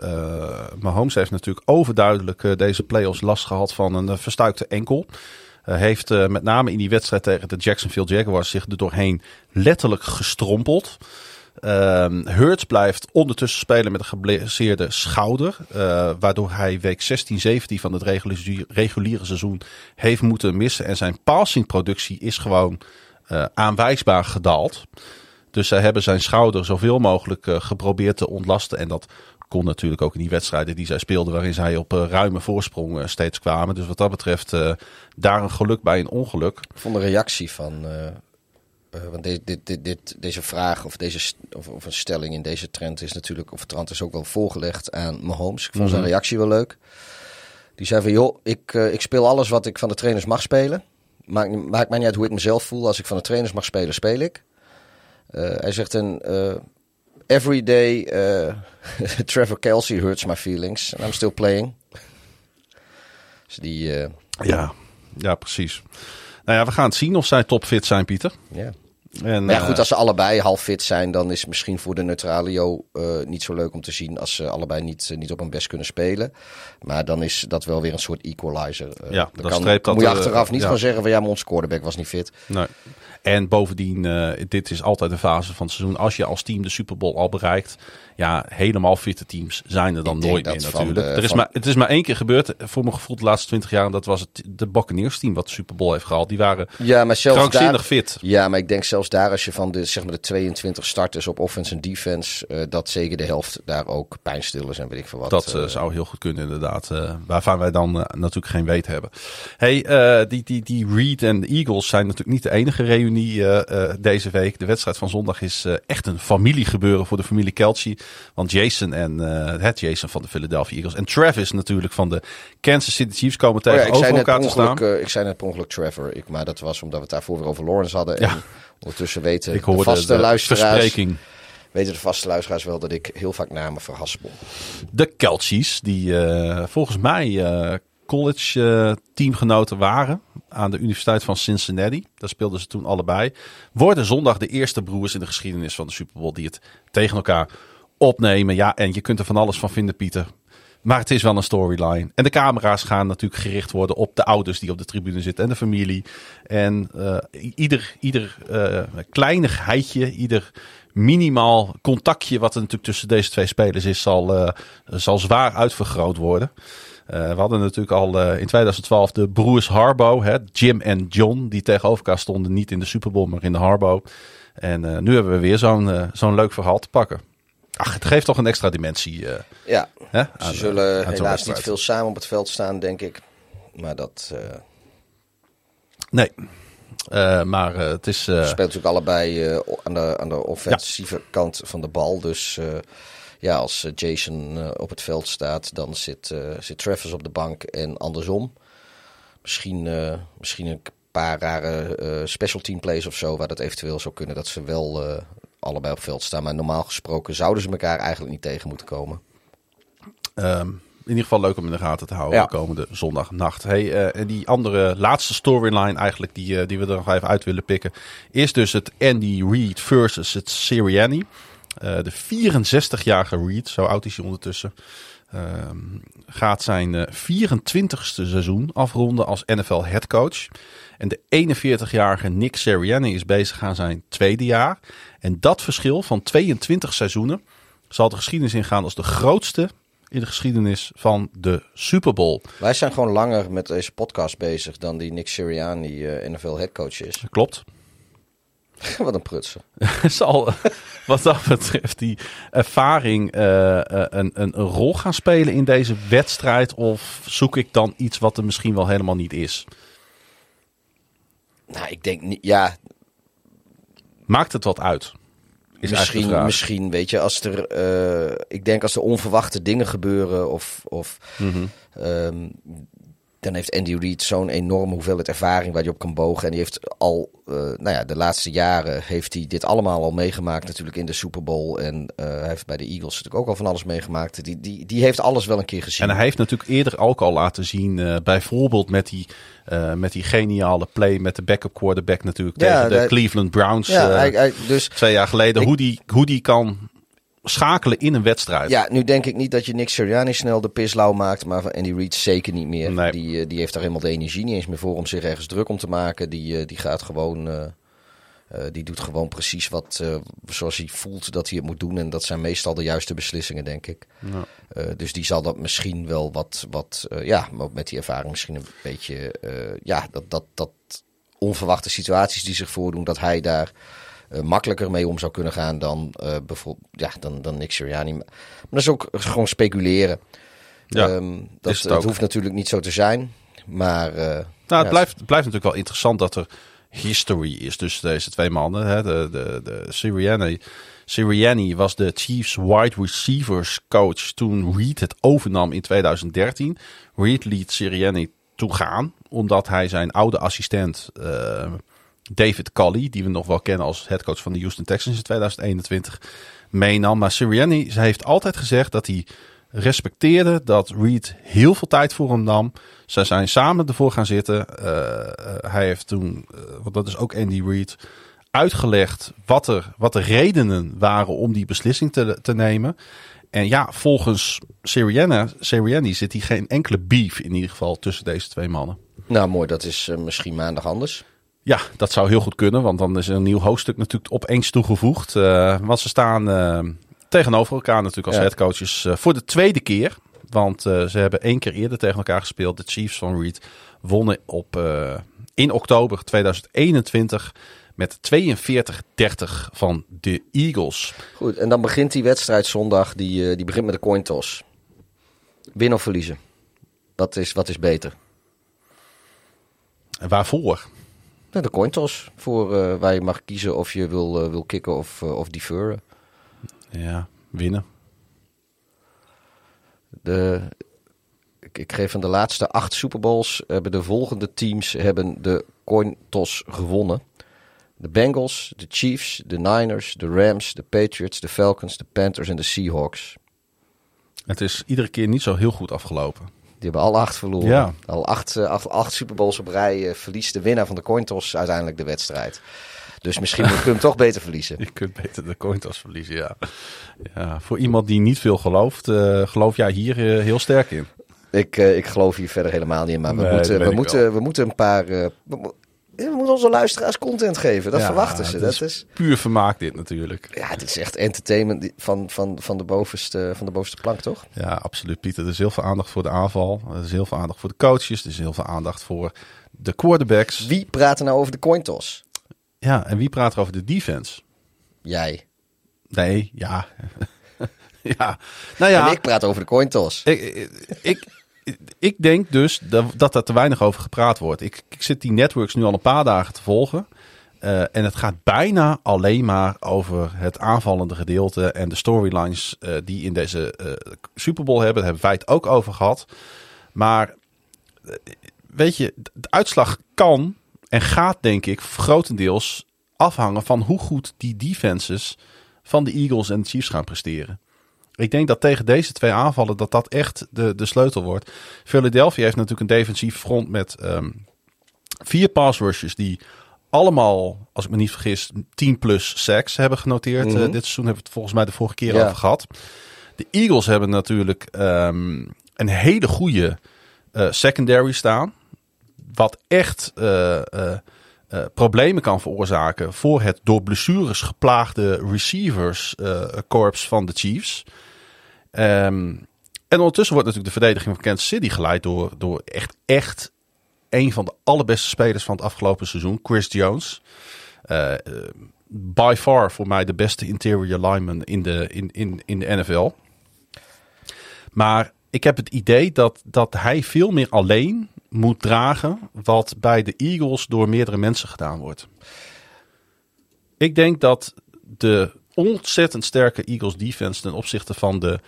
Mahomes heeft natuurlijk overduidelijk deze playoffs last gehad van een verstuikte enkel. Uh, heeft met name in die wedstrijd tegen de Jacksonville Jaguars zich er doorheen letterlijk gestrompeld. Uh, Hurts blijft ondertussen spelen met een geblesseerde schouder. Waardoor hij week 16, 17 van het reguliere, reguliere seizoen heeft moeten missen. En zijn passingproductie is gewoon uh, aanwijsbaar gedaald. Dus zij hebben zijn schouder zoveel mogelijk geprobeerd te ontlasten. En dat kon natuurlijk ook in die wedstrijden die zij speelden, waarin zij op uh, ruime voorsprong uh, steeds kwamen. Dus wat dat betreft, daar een geluk bij een ongeluk. Ik vond de reactie van. Want dit, dit, dit, dit, deze vraag of, deze, of, of, een stelling in deze trend is natuurlijk, of trend is ook wel voorgelegd aan Mahomes. Ik vond mm -hmm. zijn reactie wel leuk. Die zei van, joh, ik, ik speel alles wat ik van de trainers mag spelen. Maakt, maakt mij niet uit hoe ik mezelf voel. Als ik van de trainers mag spelen, speel ik. hij zegt een every day uh, Trevor Kelsey hurts my feelings. And I'm still playing. Dus die... Uh... Ja, ja, precies. Nou ja, we gaan het zien of zij topfit zijn, Pieter. Ja. En, maar ja, goed, als ze allebei half fit zijn, dan is het misschien voor de neutralio uh, niet zo leuk om te zien als ze allebei niet, uh, niet op hun best kunnen spelen. Maar dan is dat wel weer een soort equalizer. Ja, dan kan, dat, moet je eh, achteraf niet ja. gaan zeggen van ja, maar onze quarterback was niet fit. Nee. En bovendien, uh, dit is altijd een fase van het seizoen. Als je als team de Super Bowl al bereikt, ja, helemaal fitte teams zijn er dan nooit meer natuurlijk. De, er is van... maar, het is maar één keer gebeurd, voor mijn gevoel de laatste twintig jaar. En dat was het de Buccaneers team wat de Super Bowl heeft gehaald. Die waren ja, maar zelfs daar, fit. Ja, maar ik denk zelfs daar als je van de, zeg maar de 22 starters op offense en defense, uh, dat zeker de helft daar ook pijnstillers en weet ik veel wat. Dat uh, zou heel goed kunnen inderdaad. waarvan wij dan natuurlijk geen weet hebben. Hey, die, die, die Reed en de Eagles zijn natuurlijk niet de enige reunie deze week. De wedstrijd van zondag is uh, echt een familiegebeuren voor de familie Kelsey. Want Jason en het Jason van de Philadelphia Eagles en Travis natuurlijk van de Kansas City Chiefs komen tegenover oh ja, elkaar te staan. Ik zei net per ongeluk Trevor, ik, maar dat was omdat we het daarvoor weer over Lawrence hadden. En Ja. ondertussen weten Ik de hoorde vaste de luisteraars, verspreking. weten de vaste luisteraars wel dat ik heel vaak namen verhaspel. De Kelchies, die eh, volgens mij eh, college eh, teamgenoten waren aan de Universiteit van Cincinnati. Daar speelden ze toen allebei. Worden zondag de eerste broers in de geschiedenis van de Super Bowl die het tegen elkaar opnemen. Ja, en je kunt er van alles van vinden, Pieter. Maar het is wel een storyline. En de camera's gaan natuurlijk gericht worden op de ouders die op de tribune zitten en de familie. En uh, ieder, ieder uh, kleinigheidje, ieder minimaal contactje wat er natuurlijk tussen deze twee spelers is, zal, zal zwaar uitvergroot worden. Uh, we hadden natuurlijk al uh, in 2012 de broers Harbo, hè, Jim en John, die tegenover elkaar stonden. Niet in de Super Bowl, maar in de Harbo. En uh, nu hebben we weer zo'n zo'n leuk verhaal te pakken. Ach, het geeft toch een extra dimensie. ja, hè, ze zullen helaas niet veel samen op het veld staan, denk ik. Maar dat... Nee. Uh, maar uh, het is. Uh... Ze speelt natuurlijk allebei aan, de, aan de offensieve ja. kant van de bal. Dus ja, als Jason op het veld staat, dan zit, zit Travis op de bank en andersom. Misschien, misschien een paar rare special team plays of zo, waar dat eventueel zou kunnen dat ze wel allebei op veld staan. Maar normaal gesproken zouden ze elkaar eigenlijk niet tegen moeten komen. Ehm, in ieder geval leuk om in de gaten te houden Ja. komende zondagnacht. Hey, eh, en die andere laatste storyline eigenlijk die, eh, die we er nog even uit willen pikken. Is dus het Andy Reid versus het Sirianni. Eh, de 64-jarige Reid, zo oud is hij ondertussen. ehm, gaat zijn eh, 24ste seizoen afronden als NFL headcoach. En de 41-jarige Nick Sirianni is bezig aan zijn tweede jaar. En dat verschil van 22 seizoenen zal de geschiedenis ingaan als de grootste in de geschiedenis van de Super Bowl. Wij zijn gewoon langer met deze podcast bezig dan die Nick Sirianni eh NFL headcoach is. Klopt. Wat een prutsen. zal wat dat betreft die ervaring eh, eh, een, een, rol gaan spelen in deze wedstrijd? Of zoek ik dan iets wat er misschien wel helemaal niet is? Nou, ik denk niet. Ja, Maakt het wat uit? Is misschien, misschien, weet je, als er. eh, ik denk als er onverwachte dingen gebeuren of. of Mhm. ehm, dan heeft Andy Reid zo'n enorme hoeveelheid ervaring waar hij op kan bogen. En die heeft al, eh, nou ja, de laatste jaren heeft hij dit allemaal al meegemaakt natuurlijk in de Super Bowl. En eh, hij heeft bij de Eagles natuurlijk ook al van alles meegemaakt. Die, die, die heeft alles wel een keer gezien. En hij heeft natuurlijk eerder ook al laten zien, eh, bijvoorbeeld met die, met die geniale play met de backup quarterback natuurlijk Ja, tegen de Cleveland Browns ja, hij, hij- dus twee jaar geleden. Ik- hoe, die, hoe die kan schakelen in een wedstrijd. Ja, nu denk ik niet dat je Nick Sirianni snel de pislauw maakt, maar Andy Reid zeker niet meer. Nee. Die, eh, die heeft daar helemaal de energie niet eens meer voor om zich ergens druk om te maken. Die, eh, die gaat gewoon, eh, die doet gewoon precies wat zoals hij voelt dat hij het moet doen. En dat zijn meestal de juiste beslissingen, denk ik. Ja. Dus die zal dat misschien wel wat, wat ja, maar met die ervaring misschien een beetje, ja, dat, dat, dat onverwachte situaties die zich voordoen, dat hij daar eh, makkelijker mee om zou kunnen gaan dan eh bijvoorbeeld, ja, dan, dan Nick Sirianni. Maar dat is ook gewoon speculeren. Ja, Ehm, dat, het het hoeft natuurlijk niet zo te zijn, maar... eh, Nou, ja, het blijft, het blijft natuurlijk wel interessant dat er history is tussen deze twee mannen. Hè. De, de, de Sirianni, Sirianni was de Chiefs wide receivers coach toen Reed het overnam in 2013. Reed liet Sirianni toen gaan, omdat hij zijn oude assistent David Colley, die we nog wel kennen als headcoach van de Houston Texans in 2021, meenam. Maar Sirianni heeft altijd gezegd dat hij respecteerde dat Reed heel veel tijd voor hem nam. Ze zijn samen ervoor gaan zitten. Eh, eh, hij heeft toen, eh, want dat is ook Andy Reid, uitgelegd wat, er, wat de redenen waren om die beslissing te, te nemen. En ja, volgens Sirianni, Sirianni zit hier geen enkele beef in ieder geval tussen deze twee mannen. Nou, mooi, dat is misschien maandag anders. Ja, dat zou heel goed kunnen, want dan is er een nieuw hoofdstuk natuurlijk opeens toegevoegd. Eh, want ze staan eh, tegenover elkaar natuurlijk als Ja. headcoaches eh, voor de tweede keer. Want ze hebben één keer eerder tegen elkaar gespeeld. De Chiefs van Reed wonnen op, in oktober 2021 met 42-30 van de Eagles. Goed, en dan begint die wedstrijd zondag, die, die begint met de coin toss. Winnen of verliezen? Wat is, wat is beter? En waarvoor? De coin toss, voor, eh, waar je mag kiezen of je wil, eh, wil kicken of, eh, of deferren. Ja, winnen. De, ik, ik geef van de laatste acht Super Bowls hebben de volgende teams hebben de coin toss gewonnen. De Bengals, de Chiefs, de Niners, de Rams, de Patriots, de Falcons, de Panthers en de Seahawks. Het is iedere keer niet zo heel goed afgelopen. Die hebben al acht verloren. Ja. Al acht, eh, acht, acht Super Bowls op rij eh, verliest de winnaar van de coin toss uiteindelijk de wedstrijd. Dus misschien kun je hem toch beter verliezen. Je kunt beter de cointos verliezen, ja. ja. Voor iemand die niet veel gelooft, eh, geloof jij hier eh, heel sterk in. Ik, eh, ik geloof hier verder helemaal niet in. Maar we, Nee, moeten, we, moeten, we moeten een paar... eh, we, we moeten onze luisteraars content geven. Dat Ja, verwachten ze. het Dat is- is, Puur vermaak dit natuurlijk. ja, dit is echt entertainment van, van, van, de bovenste, van de bovenste plank, toch? Ja, absoluut Pieter. Er is heel veel aandacht voor de aanval. Er is heel veel aandacht voor de coaches. Er is heel veel aandacht voor de quarterbacks. Wie praat er nou over de coin toss? Ja, en wie praat er over de defense? Jij. Nee, ja. ja, nou ja. En ik praat over de coin toss. Ik, ik, ik, ik denk dus dat, er te weinig over gepraat wordt. Ik, ik zit die networks nu al een paar dagen te volgen. Eh, en het gaat bijna alleen maar over het aanvallende gedeelte en de storylines eh, die in deze eh Super Bowl hebben. Daar hebben wij het ook over gehad. Maar weet je, de uitslag kan en gaat denk ik grotendeels afhangen van hoe goed die defenses van de Eagles en de Chiefs gaan presteren. Ik denk dat tegen deze twee aanvallen dat dat echt de, de sleutel wordt. Philadelphia heeft natuurlijk een defensief front met ehm, vier pass rushes die allemaal, als ik me niet vergis, 10 plus sacks hebben genoteerd. Mhm. Eh, dit seizoen hebben we het volgens mij de vorige keer Ja. over gehad. De Eagles hebben natuurlijk ehm, een hele goede eh, secondary staan. Wat echt eh, problemen kan veroorzaken voor het door blessures geplaagde receivers corps van de Chiefs. Ehm, en ondertussen wordt natuurlijk de verdediging van Kansas City geleid door, door echt, echt een van de allerbeste spelers van het afgelopen seizoen, Chris Jones. Eh, eh, by far voor mij de beste interior lineman in de, in, in, in de NFL. Maar ik heb het idee dat, dat hij veel meer alleen moet dragen wat bij de Eagles door meerdere mensen gedaan wordt. Ik denk dat de ontzettend sterke Eagles defense ten opzichte van de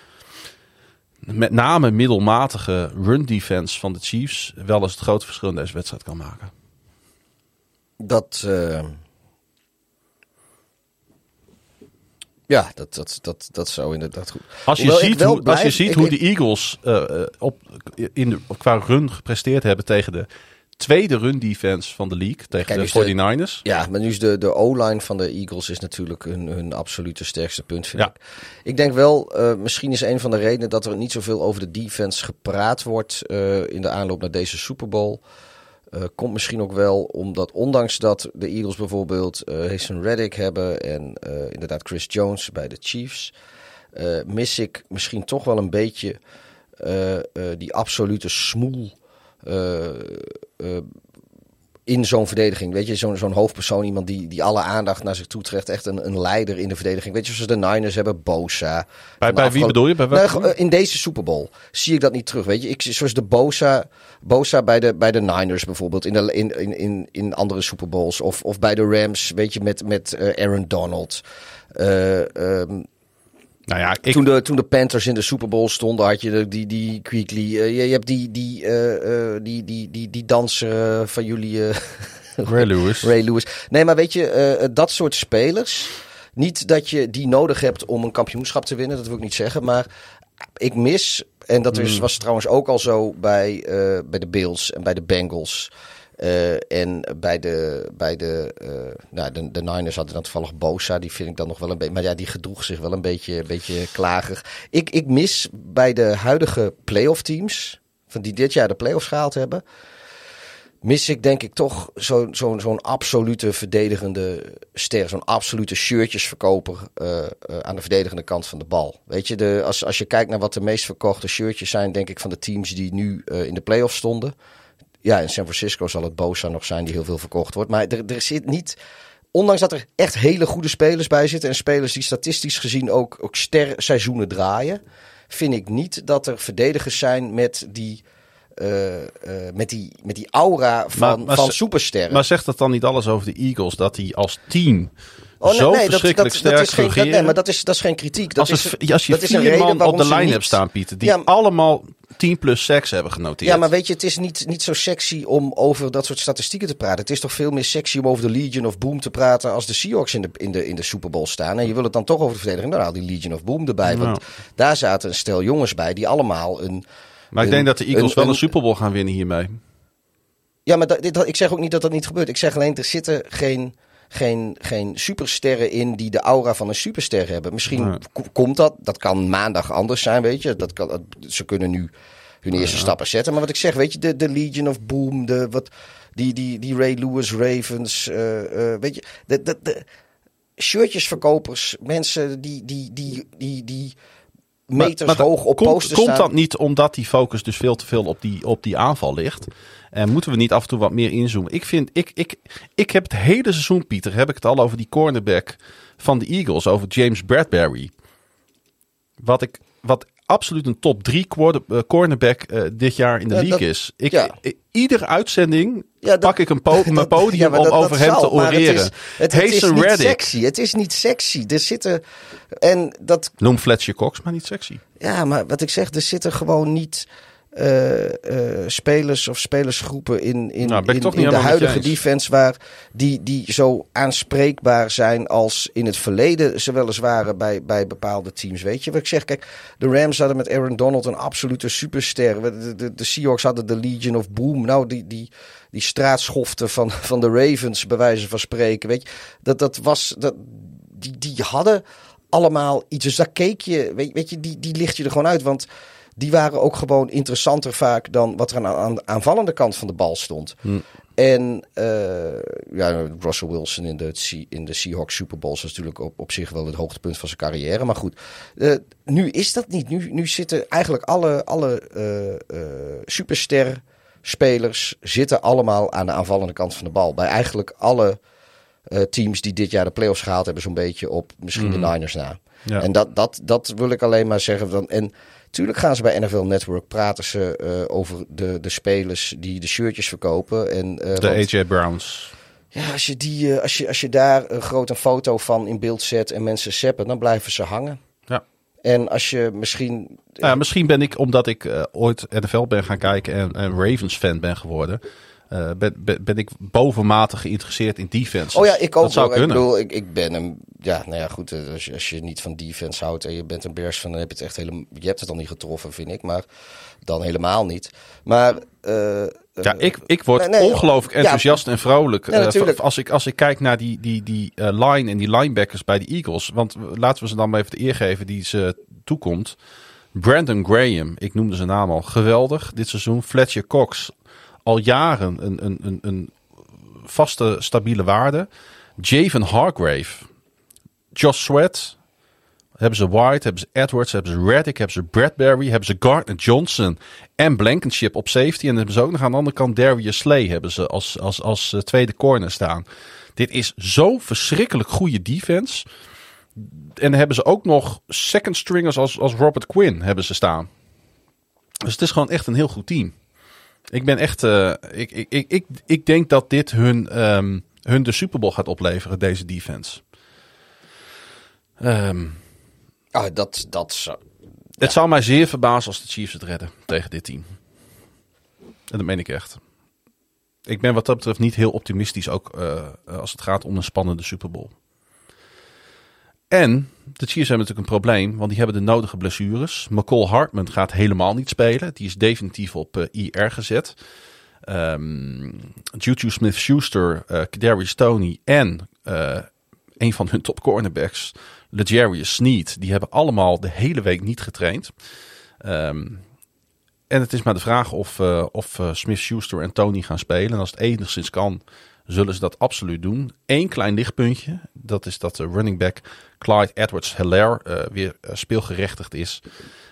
met name middelmatige run defense van de Chiefs wel eens het grote verschil in deze wedstrijd kan maken. Dat. eh, Ja, dat, dat, dat, dat zou inderdaad goed. Als je Hoewel ziet, hoe, als je ziet ik- hoe de Eagles eh, eh, op, in de, qua run gepresteerd hebben tegen de tweede run defense van de league, tegen Kijk, de dus de- 49ers. Ja, maar nu is de, de O-line van de Eagles is natuurlijk hun, hun absolute sterkste punt, vind Ja. ik. Ik denk wel, eh, misschien is een van de redenen dat er niet zoveel over de defense gepraat wordt eh, in de aanloop naar deze Super Bowl. Eh, komt misschien ook wel omdat, ondanks dat de Eagles bijvoorbeeld eh Hasten Reddick hebben en inderdaad Chris Jones bij de Chiefs, mis ik misschien toch wel een beetje die absolute smoel in zo'n verdediging. Weet je, zo'n zo'n hoofdpersoon, iemand die, die alle aandacht naar zich toe trekt. Echt een, een leider in de verdediging. Weet je, zoals de Niners hebben, Bosa. Bij, bij wie bedoel je? Bij eh, in deze Super Bowl zie ik dat niet terug. Weet je, ik, zoals de Bosa, Bosa bij, de, bij de Niners bijvoorbeeld. In, de, in, in, in, in andere Super Bowls. Of, of bij de Rams, weet je, met, met eh, Aaron Donald. Eh, ehm, nou ja, ik, toen, de, toen de Panthers in de Super Bowl stonden, had je de, die, die Quickly. eh, je, je hebt die, die, eh, eh, die, die, die, die danser van jullie. Ray Lewis. Ray Lewis. Nee, maar weet je, dat soort spelers. Niet dat je die nodig hebt om een kampioenschap te winnen, dat wil ik niet zeggen. Maar ik mis, en dat is, was trouwens ook al zo bij, bij de Bills en bij de Bengals. Eh, en bij de, bij de, eh, nou, de, de Niners hadden dan toevallig Bosa. Die vind ik dan nog wel een beetje. Maar ja, die gedroeg zich wel een beetje, een beetje klagig. Ik, ik mis bij de huidige playoff teams. Van die dit jaar de playoffs gehaald hebben mis ik denk ik toch zo'n zo'n zo'n absolute verdedigende ster. Zo'n absolute shirtjesverkoper eh, aan de verdedigende kant van de bal. Weet je, de, als, als je kijkt naar wat de meest verkochte shirtjes zijn, denk ik van de teams die nu in de playoffs stonden. Ja, in San Francisco zal het Bosa nog zijn die heel veel verkocht wordt. Maar er, er zit niet... Ondanks dat er echt hele goede spelers bij zitten... en spelers die statistisch gezien ook, ook sterseizoenen draaien... vind ik niet dat er verdedigers zijn met die... eh, eh, met, die, met die aura van, Maar- maar van supersterren. Maar zegt dat dan niet alles over de Eagles? Dat die als team Oh, nee, zo nee, dat, verschrikkelijk dat, sterk dat is geen, dat, nee, maar dat is, dat is geen kritiek. Dat als, is, als je dat is een vier reden man op de line niet- hebt staan, Pieter, die Ja, allemaal 10 plus seks hebben genoteerd. Ja, maar weet je, het is niet, niet zo sexy om over dat soort statistieken te praten. Het is toch veel meer sexy om over de Legion of Boom te praten als de Seahawks in de, in de, in de Super Bowl staan. En je wil het dan toch over de verdediging. Nou, haal die Legion of Boom erbij. Want daar zaten een stel jongens bij die allemaal een... maar ik denk dat de Eagles een- wel een, een- Super Bowl gaan winnen hiermee. Ja, maar dat, dit, ik zeg ook niet dat dat niet gebeurt. Ik zeg alleen, er zitten geen, geen, geen supersterren in die de aura van een superster hebben. Misschien komt dat. Dat kan maandag anders zijn, weet je. Dat kan, ze kunnen nu hun eerste stappen zetten. Maar wat ik zeg, weet je, de, de Legion of Boom, de, wat, die, die, die Ray Lewis Ravens, eh, eh, weet je. De, de, de shirtjesverkopers, mensen die, die, die, die, die meters Maar- maar hoog op komt, posters Komt staan. dat niet omdat die focus dus veel te veel op die, op die aanval ligt? En moeten we niet af en toe wat meer inzoomen? Ik vind, ik, ik, ik heb het hele seizoen, Pieter, heb ik het al over die cornerback van de Eagles, over James Bradbury. Wat ik, wat absoluut een top 3 cornerback eh, dit jaar in de Ja, league dat- is. Ik, ja. i- Iedere uitzending Ja, dat- pak ik een po- mijn Dat- podium om over hem zal, te oreren. Het is, het, het is Hasten niet Reddick. sexy. Het is niet sexy. Er zitten. En dat. Noem Fletcher Cox, maar niet sexy. Ja, maar wat ik zeg, er zitten gewoon niet. Eh, eh, spelers of spelersgroepen in, in, Nou, in, de huidige defense waar die, die zo aanspreekbaar zijn als in het verleden ze wel eens waren bij, bij bepaalde teams. Weet je wat ik zeg? Kijk, de Rams hadden met Aaron Donald een absolute superster. De, de, de Seahawks hadden de Legion of Boom. Nou, die, die, die straatschoften van, van de Ravens, bij wijze van spreken. Weet je, dat, dat was. Dat, die, die hadden allemaal iets. Dus daar keek je. Weet, weet je, die, die licht je er gewoon uit. Want die waren ook gewoon interessanter vaak dan wat er aan, aan de aanvallende kant van de bal stond. En eh, ja, Russell Wilson in de, in de Seahawks Super Bowls was natuurlijk op, op zich wel het hoogtepunt van zijn carrière. Maar goed, eh, nu is dat niet. Nu, nu zitten eigenlijk alle, alle eh superster spelers zitten allemaal aan de aanvallende kant van de bal. Bij eigenlijk alle teams die dit jaar de playoffs gehaald hebben, zo'n beetje op misschien de Niners na. Ja. En dat, dat, dat wil ik alleen maar zeggen. Dan, en natuurlijk gaan ze bij NFL Network praten ze eh, over de, de spelers die de shirtjes verkopen. En, eh, De want- AJ Browns. ja, als je, die, eh, als, je, als je daar een grote foto van in beeld zet en mensen seppen, dan blijven ze hangen. Ja. En als je misschien. Nou ja, misschien ben ik, omdat ik ooit NFL ben gaan kijken en, en Ravens fan ben geworden, eh, ben, ben, ben ik bovenmatig geïnteresseerd in defense. Oh ja, ik ook. Dat zou hoor. ik bedoel, ik, ik ben hem. Ja, nou ja, goed. eh, Als je, als je niet van defense houdt en je bent een Bears van, dan heb je het echt helemaal. Je hebt het al niet getroffen, vind ik. Maar dan helemaal niet. Maar. eh, Ja, eh, ik, ik word Nee, nee, ongelooflijk ja. enthousiast en vrolijk. Ja, als, ik, als ik kijk naar die, die, die line en die linebackers bij de Eagles. Want laten we ze dan maar even de eer geven die ze toekomt. Brandon Graham, ik noemde zijn naam al, geweldig dit seizoen. Fletcher Cox, al jaren een, een, een, een vaste, stabiele waarde. Javen Hargrave, Josh Sweat, hebben ze White, hebben ze Edwards, hebben ze Reddick, hebben ze Bradbury, hebben ze Gardner Johnson en Blankenship op safety. En hebben ze ook nog aan de andere kant Darius Slay hebben ze als, als, als eh, tweede corner staan. Dit is zo verschrikkelijk goede defense. En dan hebben ze ook nog second stringers als, als Robert Quinn hebben ze staan. Dus het is gewoon echt een heel goed team. Ik ben echt. eh, ik, ik, ik, ik, denk dat dit hun, ehm, hun de Super Bowl gaat opleveren, deze defense. Ehm, ah, dat, dat zou- het zou mij zeer verbazen als de Chiefs het redden tegen dit team. En dat meen ik echt. Ik ben wat dat betreft niet heel optimistisch, ook eh, als het gaat om een spannende Super Bowl. En de Chiefs hebben natuurlijk een probleem, want die hebben de nodige blessures. McCall Hartman gaat helemaal niet spelen. Die is definitief op eh, IR gezet. Ehm Juju Smith-Schuster, eh Kadarius Stoney en eh, een van hun top cornerbacks, Legarius Sneed, die hebben allemaal de hele week niet getraind. Ehm, en het is maar de vraag of, eh, of eh, Smith-Schuster en Tony gaan spelen. En als het enigszins kan, zullen ze dat absoluut doen. Eén klein lichtpuntje, dat is dat de running back Clyde Edwards-Helaire eh, weer eh, speelgerechtigd is.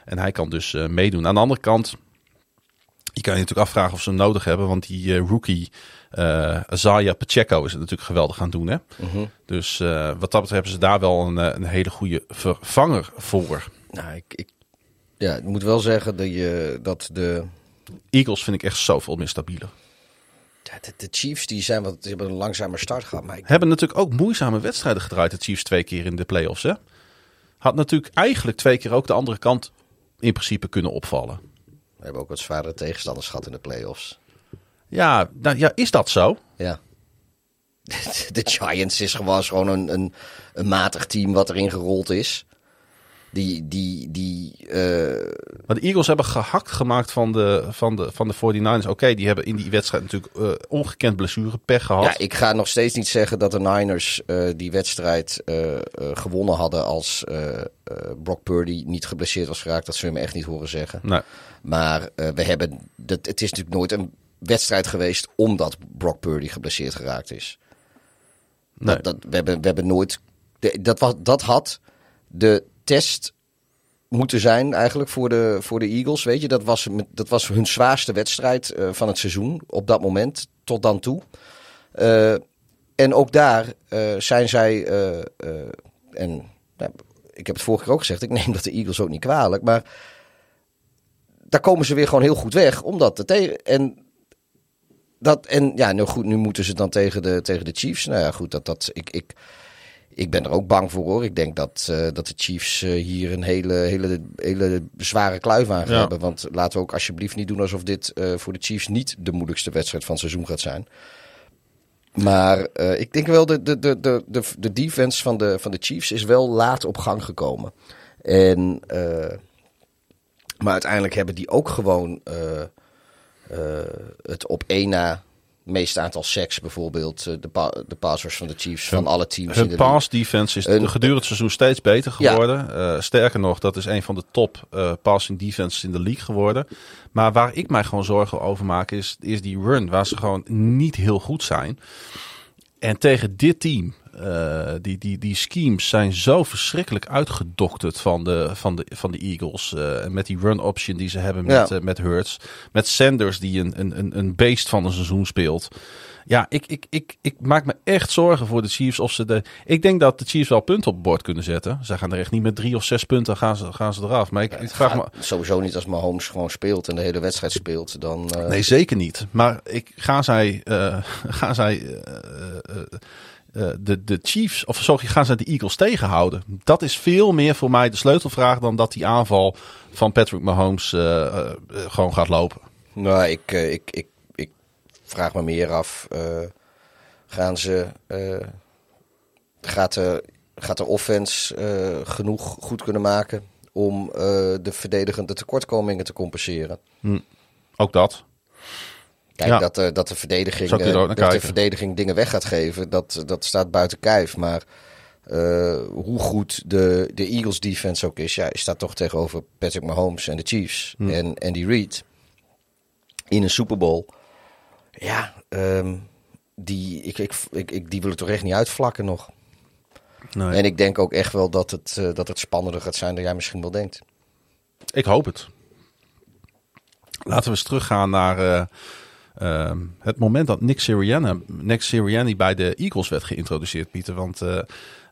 En hij kan dus eh, meedoen. Aan de andere kant, je kan je natuurlijk afvragen of ze hem nodig hebben. Want die eh, rookie eh Isaiah Pacheco is het natuurlijk geweldig gaan doen. Hè? Mhm. Dus eh, wat dat betreft hebben ze daar wel een, een hele goede vervanger voor. Nou, ik, ik, ja, ik moet wel zeggen dat, je, dat de, Eagles vind ik echt zoveel meer stabieler. de, de Chiefs die zijn wat, die hebben een langzamer start gehad. Maar ik, Hebben natuurlijk ook moeizame wedstrijden gedraaid, de Chiefs twee keer in de playoffs. Hè? Had natuurlijk eigenlijk twee keer ook de andere kant in principe kunnen opvallen. We hebben ook wat zwaardere tegenstanders gehad in de playoffs. Ja, nou, ja is dat zo? Ja. De Giants is gewoon, is gewoon een, een, een matig team wat erin gerold is. Die, die, die eh, Maar de Eagles hebben gehakt gemaakt van de, van de, van de 49ers. Oké, die hebben in die wedstrijd natuurlijk eh, ongekend blessurepech gehad. Ja, ik ga nog steeds niet zeggen dat de Niners eh, die wedstrijd gewonnen hadden als Brock Purdy niet geblesseerd was geraakt. Dat zullen we me echt niet horen zeggen. Nee. Maar eh, we hebben, dat, het is natuurlijk nooit een wedstrijd geweest omdat Brock Purdy geblesseerd geraakt is. Nee. Dat, dat, we, hebben, we hebben nooit. de- dat, was, dat had de test moeten zijn eigenlijk voor de, voor de Eagles. Weet je, dat was, dat was hun zwaarste wedstrijd eh, van het seizoen op dat moment, tot dan toe. Eh, en ook daar zijn zij. en nou, ik heb het vorige keer ook gezegd, ik neem dat de Eagles ook niet kwalijk. Maar daar komen ze weer gewoon heel goed weg. Omdat de tegen. En dat, en ja, nou goed, nu moeten ze dan tegen de, tegen de Chiefs. Nou ja, goed, dat, dat, ik, ik, ik ben er ook bang voor hoor. Ik denk dat, uh, dat de Chiefs uh, hier een hele, hele, hele zware kluif aan ja. hebben. Want laten we ook alsjeblieft niet doen alsof dit uh, voor de Chiefs niet de moeilijkste wedstrijd van het seizoen gaat zijn. Maar ik denk wel, de, de, de, de, de, de defense van de, van de Chiefs is wel laat op gang gekomen. En, maar uiteindelijk hebben die ook gewoon het op één na meeste aantal seks bijvoorbeeld. Eh, de, pa de passers van de Chiefs, van alle teams. Hun pass defense is gedurende het seizoen steeds beter geworden. Ja. Uh, sterker nog, dat is een van de top uh, passing defenses in de league geworden. Maar waar ik mij gewoon zorgen over maak is, is die run. Waar ze gewoon niet heel goed zijn. En tegen dit team, uh, die, die, die schemes zijn zo verschrikkelijk uitgedokterd van de, van de, van de Eagles. Uh, met die run option die ze hebben met, ja. uh, met Hurts. Met Sanders die een, een, een beest van een seizoen speelt. Ja, ik, ik, ik, ik maak me echt zorgen voor de Chiefs. Of ze de, ik denk dat de Chiefs wel punten op het bord kunnen zetten. Ze gaan er echt niet met drie of zes punten gaan ze, gaan ze eraf. Maar ik, ja, ik vraag me... Sowieso niet als Mahomes gewoon speelt en de hele wedstrijd speelt. Dan. Nee, zeker niet. Maar ik, gaan zij... Gaan zij uh, uh, de, de Chiefs, of sorry, gaan ze de Eagles tegenhouden? Dat is veel meer voor mij de sleutelvraag dan dat die aanval van Patrick Mahomes uh, uh, gewoon gaat lopen. Nou, ik, ik, ik, ik vraag me meer af. gaan ze. gaat, de, gaat de offense genoeg goed kunnen maken om de verdedigende tekortkomingen te compenseren? Hm. Ook dat. Kijk, ja. dat, uh, dat, de verdediging, uh, dat de verdediging dingen weg gaat geven, dat, dat staat buiten kijf. Maar uh, hoe goed de, de Eagles defense ook is, ja, je staat toch tegenover Patrick Mahomes en de Chiefs hmm. en Andy Reid in een Super Bowl. Ja, um, die, ik, ik, ik, ik, die wil ik toch echt niet uitvlakken nog. Nee. En ik denk ook echt wel dat het, dat het spannender gaat zijn dan jij misschien wel denkt. Ik hoop het. Laten we eens teruggaan naar uh, het moment dat Nick Sirianni, Nick Sirianni bij de Eagles werd geïntroduceerd, Pieter. Want uh,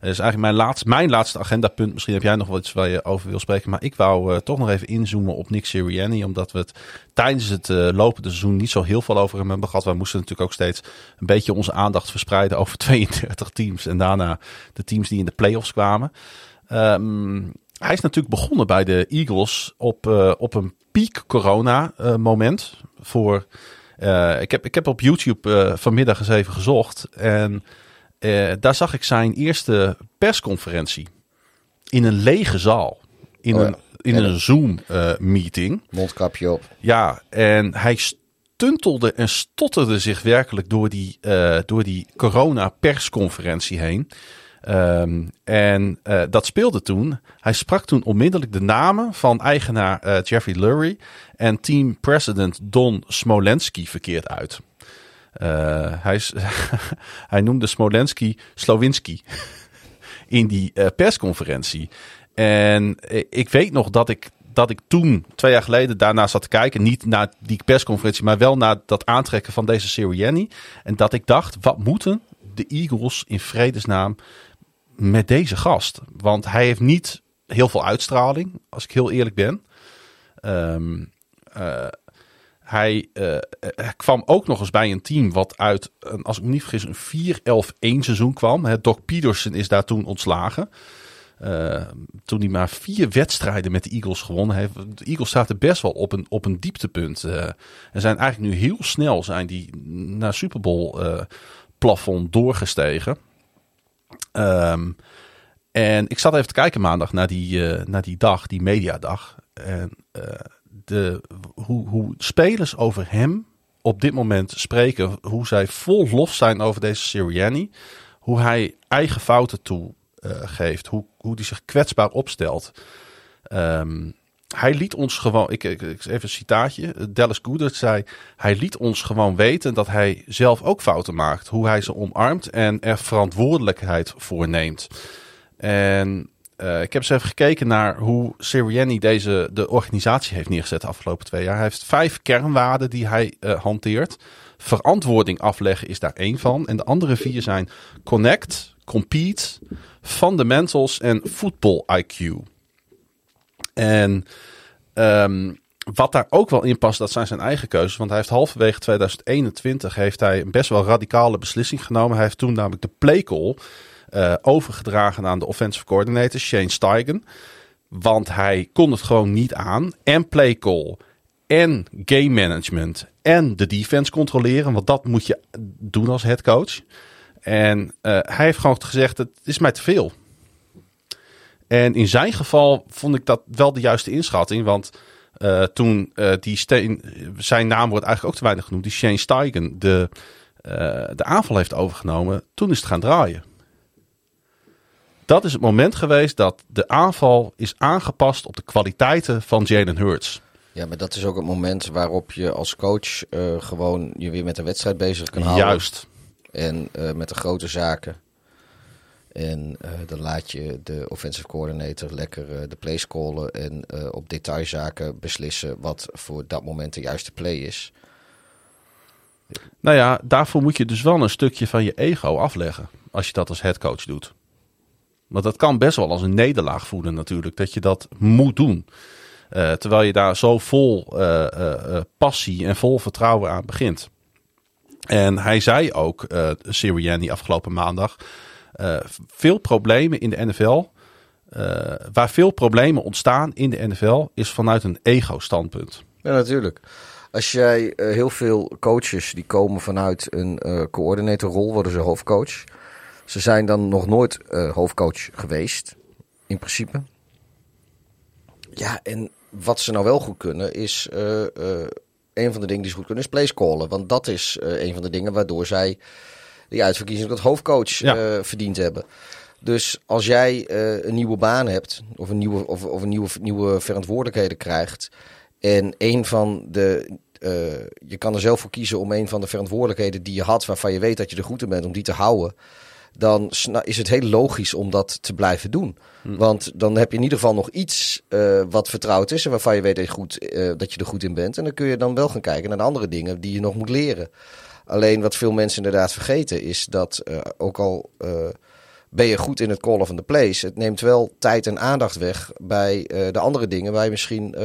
is eigenlijk mijn laatste, mijn laatste agendapunt. Misschien heb jij nog wat iets waar je over wil spreken. Maar ik wou uh, toch nog even inzoomen op Nick Sirianni. Omdat we het tijdens het uh, lopende seizoen niet zo heel veel over hem hebben gehad. Wij moesten natuurlijk ook steeds een beetje onze aandacht verspreiden over 32 teams. En daarna de teams die in de playoffs kwamen. Um, hij is natuurlijk begonnen bij de Eagles op, op een peak corona moment. Voor uh, ik, heb, ik heb op YouTube uh, vanmiddag eens even gezocht. En uh, daar zag ik zijn eerste persconferentie. In een lege zaal. In oh ja. een, in en een Zoom-meeting. Mondkapje op. Ja, en hij stuntelde en stotterde zich werkelijk door die, door die corona-persconferentie heen. Um, en uh, dat speelde toen. Hij sprak toen onmiddellijk de namen van eigenaar uh, Jeffrey Lurie en team president Don Smolensky verkeerd uit. Uh, hij, hij noemde Smolensky Slowinski in die persconferentie. En ik weet nog dat ik, dat ik toen, twee jaar geleden, daarna zat te kijken. Niet naar die persconferentie, maar wel naar dat aantrekken van deze Sirianni. En dat ik dacht, wat moeten de Eagles in vredesnaam met deze gast. Want hij heeft niet heel veel uitstraling, als ik heel eerlijk ben. Uh, hij, uh, hij, kwam ook nog eens bij een team wat uit, een, als ik me niet vergis, een 4-11-1 seizoen kwam. Doc Peterson is daar toen ontslagen. Uh, toen hij maar vier wedstrijden met de Eagles gewonnen heeft. De Eagles zaten best wel op een, op een dieptepunt. En zijn eigenlijk nu heel snel zijn die naar Super Bowl plafond doorgestegen. Um, en ik zat even te kijken maandag naar die, uh, naar die dag, die mediadag. En uh, de, hoe, hoe spelers over hem op dit moment spreken. Hoe zij vol lof zijn over deze Sirianni. Hoe hij eigen fouten toegeeft. Uh, hoe, hoe hij zich kwetsbaar opstelt. Um, hij liet ons gewoon, ik, ik, even een citaatje. Dallas Goedert zei: Hij liet ons gewoon weten dat hij zelf ook fouten maakt. Hoe hij ze omarmt en er verantwoordelijkheid voor neemt. En uh, ik heb eens even gekeken naar hoe Sirianni deze de organisatie heeft neergezet de afgelopen twee jaar. Hij heeft vijf kernwaarden die hij uh, hanteert. Verantwoording afleggen is daar één van. En de andere vier zijn connect, compete, fundamentals en football IQ. En um, wat daar ook wel in past, dat zijn zijn eigen keuzes. Want hij heeft halverwege 2021 heeft hij een best wel radicale beslissing genomen. Hij heeft toen namelijk de play call eh, overgedragen aan de offensive coordinator Shane Steigen. Want hij kon het gewoon niet aan. En play call. En game management. En de defense controleren. Want dat moet je doen als head coach. En uh, hij heeft gewoon gezegd: het is mij te veel. En in zijn geval vond ik dat wel de juiste inschatting. Want uh, toen uh, die steen, zijn naam wordt eigenlijk ook te weinig genoemd. Die Shane Steigen de, de aanval heeft overgenomen. Toen is het gaan draaien. Dat is het moment geweest dat de aanval is aangepast op de kwaliteiten van Jalen Hurts. Ja, maar dat is ook het moment waarop je als coach gewoon je weer met de wedstrijd bezig kan houden. Juist. En met de grote zaken. En uh, dan laat je de offensive coordinator lekker uh, de plays callen. En op detailzaken beslissen wat voor dat moment de juiste play is. Nou ja, daarvoor moet je dus wel een stukje van je ego afleggen. Als je dat als headcoach doet. Want dat kan best wel als een nederlaag voelen natuurlijk. Dat je dat moet doen. terwijl je daar zo vol passie en vol vertrouwen aan begint. En hij zei ook, Sirianni afgelopen maandag, veel problemen in de NFL, uh, waar veel problemen ontstaan in de NFL, is vanuit een ego-standpunt. Ja, natuurlijk. Als jij uh, heel veel coaches die komen vanuit een uh, coördinatorrol, worden ze hoofdcoach. Ze zijn dan nog nooit hoofdcoach geweest, in principe. Ja, en wat ze nou wel goed kunnen is een van de dingen die ze goed kunnen is place callen. Want dat is een van de dingen waardoor zij die uitverkiezing tot hoofdcoach ja. uh, verdiend hebben. Dus als jij uh, een nieuwe baan hebt of een nieuwe, of, of een nieuwe, nieuwe verantwoordelijkheden krijgt. En een van de. je kan er zelf voor kiezen om een van de verantwoordelijkheden die je had, waarvan je weet dat je er goed in bent, om die te houden dan is het heel logisch om dat te blijven doen. Hmm. Want dan heb je in ieder geval nog iets uh, wat vertrouwd is en waarvan je weet dat je, goed, dat je er goed in bent. En dan kun je dan wel gaan kijken naar de andere dingen die je nog moet leren. Alleen wat veel mensen inderdaad vergeten is dat uh, ook al ben je goed in het call van the place, het neemt wel tijd en aandacht weg bij de andere dingen waar je misschien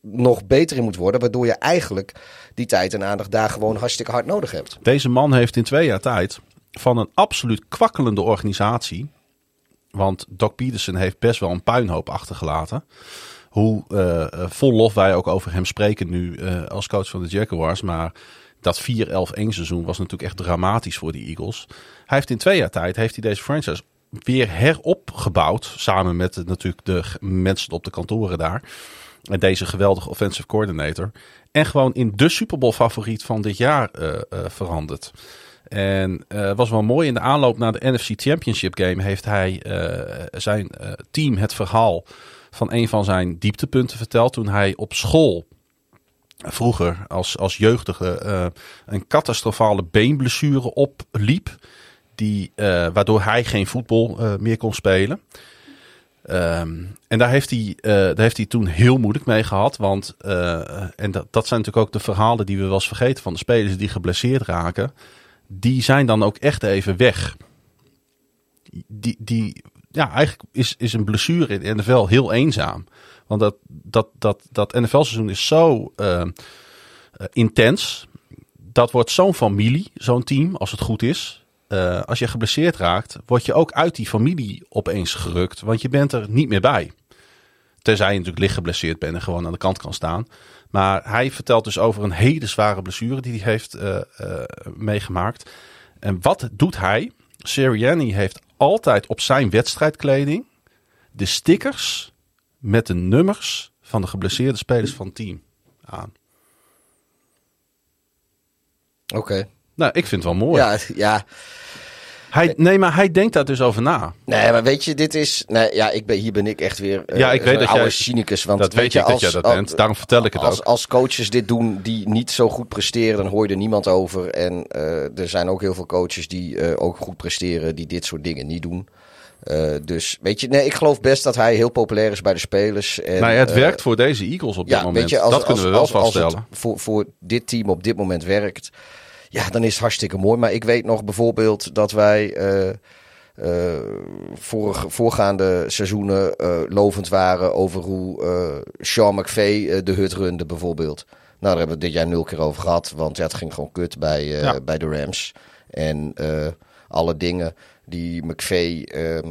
nog beter in moet worden. Waardoor je eigenlijk die tijd en aandacht daar gewoon hartstikke hard nodig hebt. Deze man heeft in twee jaar tijd van een absoluut kwakkelende organisatie. Want Doc Peterson heeft best wel een puinhoop achtergelaten. Hoe vol lof wij ook over hem spreken nu als coach van de Jaguars. Maar dat 4-11-1 seizoen was natuurlijk echt dramatisch voor de Eagles. Hij heeft in twee jaar tijd heeft hij deze franchise weer heropgebouwd. Samen met natuurlijk de mensen op de kantoren daar. En deze geweldige offensive coordinator. En gewoon in de Super Bowl favoriet van dit jaar veranderd. En uh, was wel mooi in de aanloop naar de NFC Championship game heeft hij zijn team het verhaal van een van zijn dieptepunten verteld toen hij op school vroeger als, als jeugdige een catastrofale beenblessure opliep. Die, waardoor hij geen voetbal meer kon spelen. Um, en daar heeft, hij, daar heeft hij toen heel moeilijk mee gehad. Want, en dat, dat zijn natuurlijk ook de verhalen die we wel vergeten van de spelers die geblesseerd raken die zijn dan ook echt even weg. Die, die, ja, eigenlijk is, is een blessure in de NFL heel eenzaam. Want dat, dat, dat, dat NFL-seizoen is zo uh, intens. Dat wordt zo'n familie, zo'n team, als het goed is. Uh, als je geblesseerd raakt, word je ook uit die familie opeens gerukt. Want je bent er niet meer bij. Tenzij je natuurlijk licht geblesseerd bent en gewoon aan de kant kan staan. Maar hij vertelt dus over een hele zware blessure die hij heeft uh, meegemaakt. En wat doet hij? Sirianni heeft altijd op zijn wedstrijdkleding de stickers met de nummers van de geblesseerde spelers van het team aan. Oké. Okay. Nou, ik vind het wel mooi. Ja, ja. Hij, nee, maar hij denkt daar dus over na. Nee, maar weet je, dit is. Nee, ja, ik ben, hier ben ik echt weer. Uh, ja, ik weet dat oude jij, cynicus. Want dat weet je, als, dat jij dat bent. Daarom vertel ik het als, ook. Als coaches dit doen die niet zo goed presteren, dan hoor je er niemand over. En uh, er zijn ook heel veel coaches die uh, ook goed presteren, die dit soort dingen niet doen. Uh, dus weet je, nee, ik geloof best dat hij heel populair is bij de spelers. En, maar het werkt voor deze Eagles op dit ja, moment. Weet je, als, dat kunnen we wel als, vaststellen. Als het voor, voor dit team op dit moment werkt, ja, dan is het hartstikke mooi. Maar ik weet nog bijvoorbeeld dat wij. Uh, vorige, voorgaande seizoenen lovend waren over hoe Sean McVay de hut runde bijvoorbeeld. Nou, daar hebben we dit jaar nul keer over gehad, want ja, het ging gewoon kut bij, ja. bij de Rams. En alle dingen die McVeigh, ehm,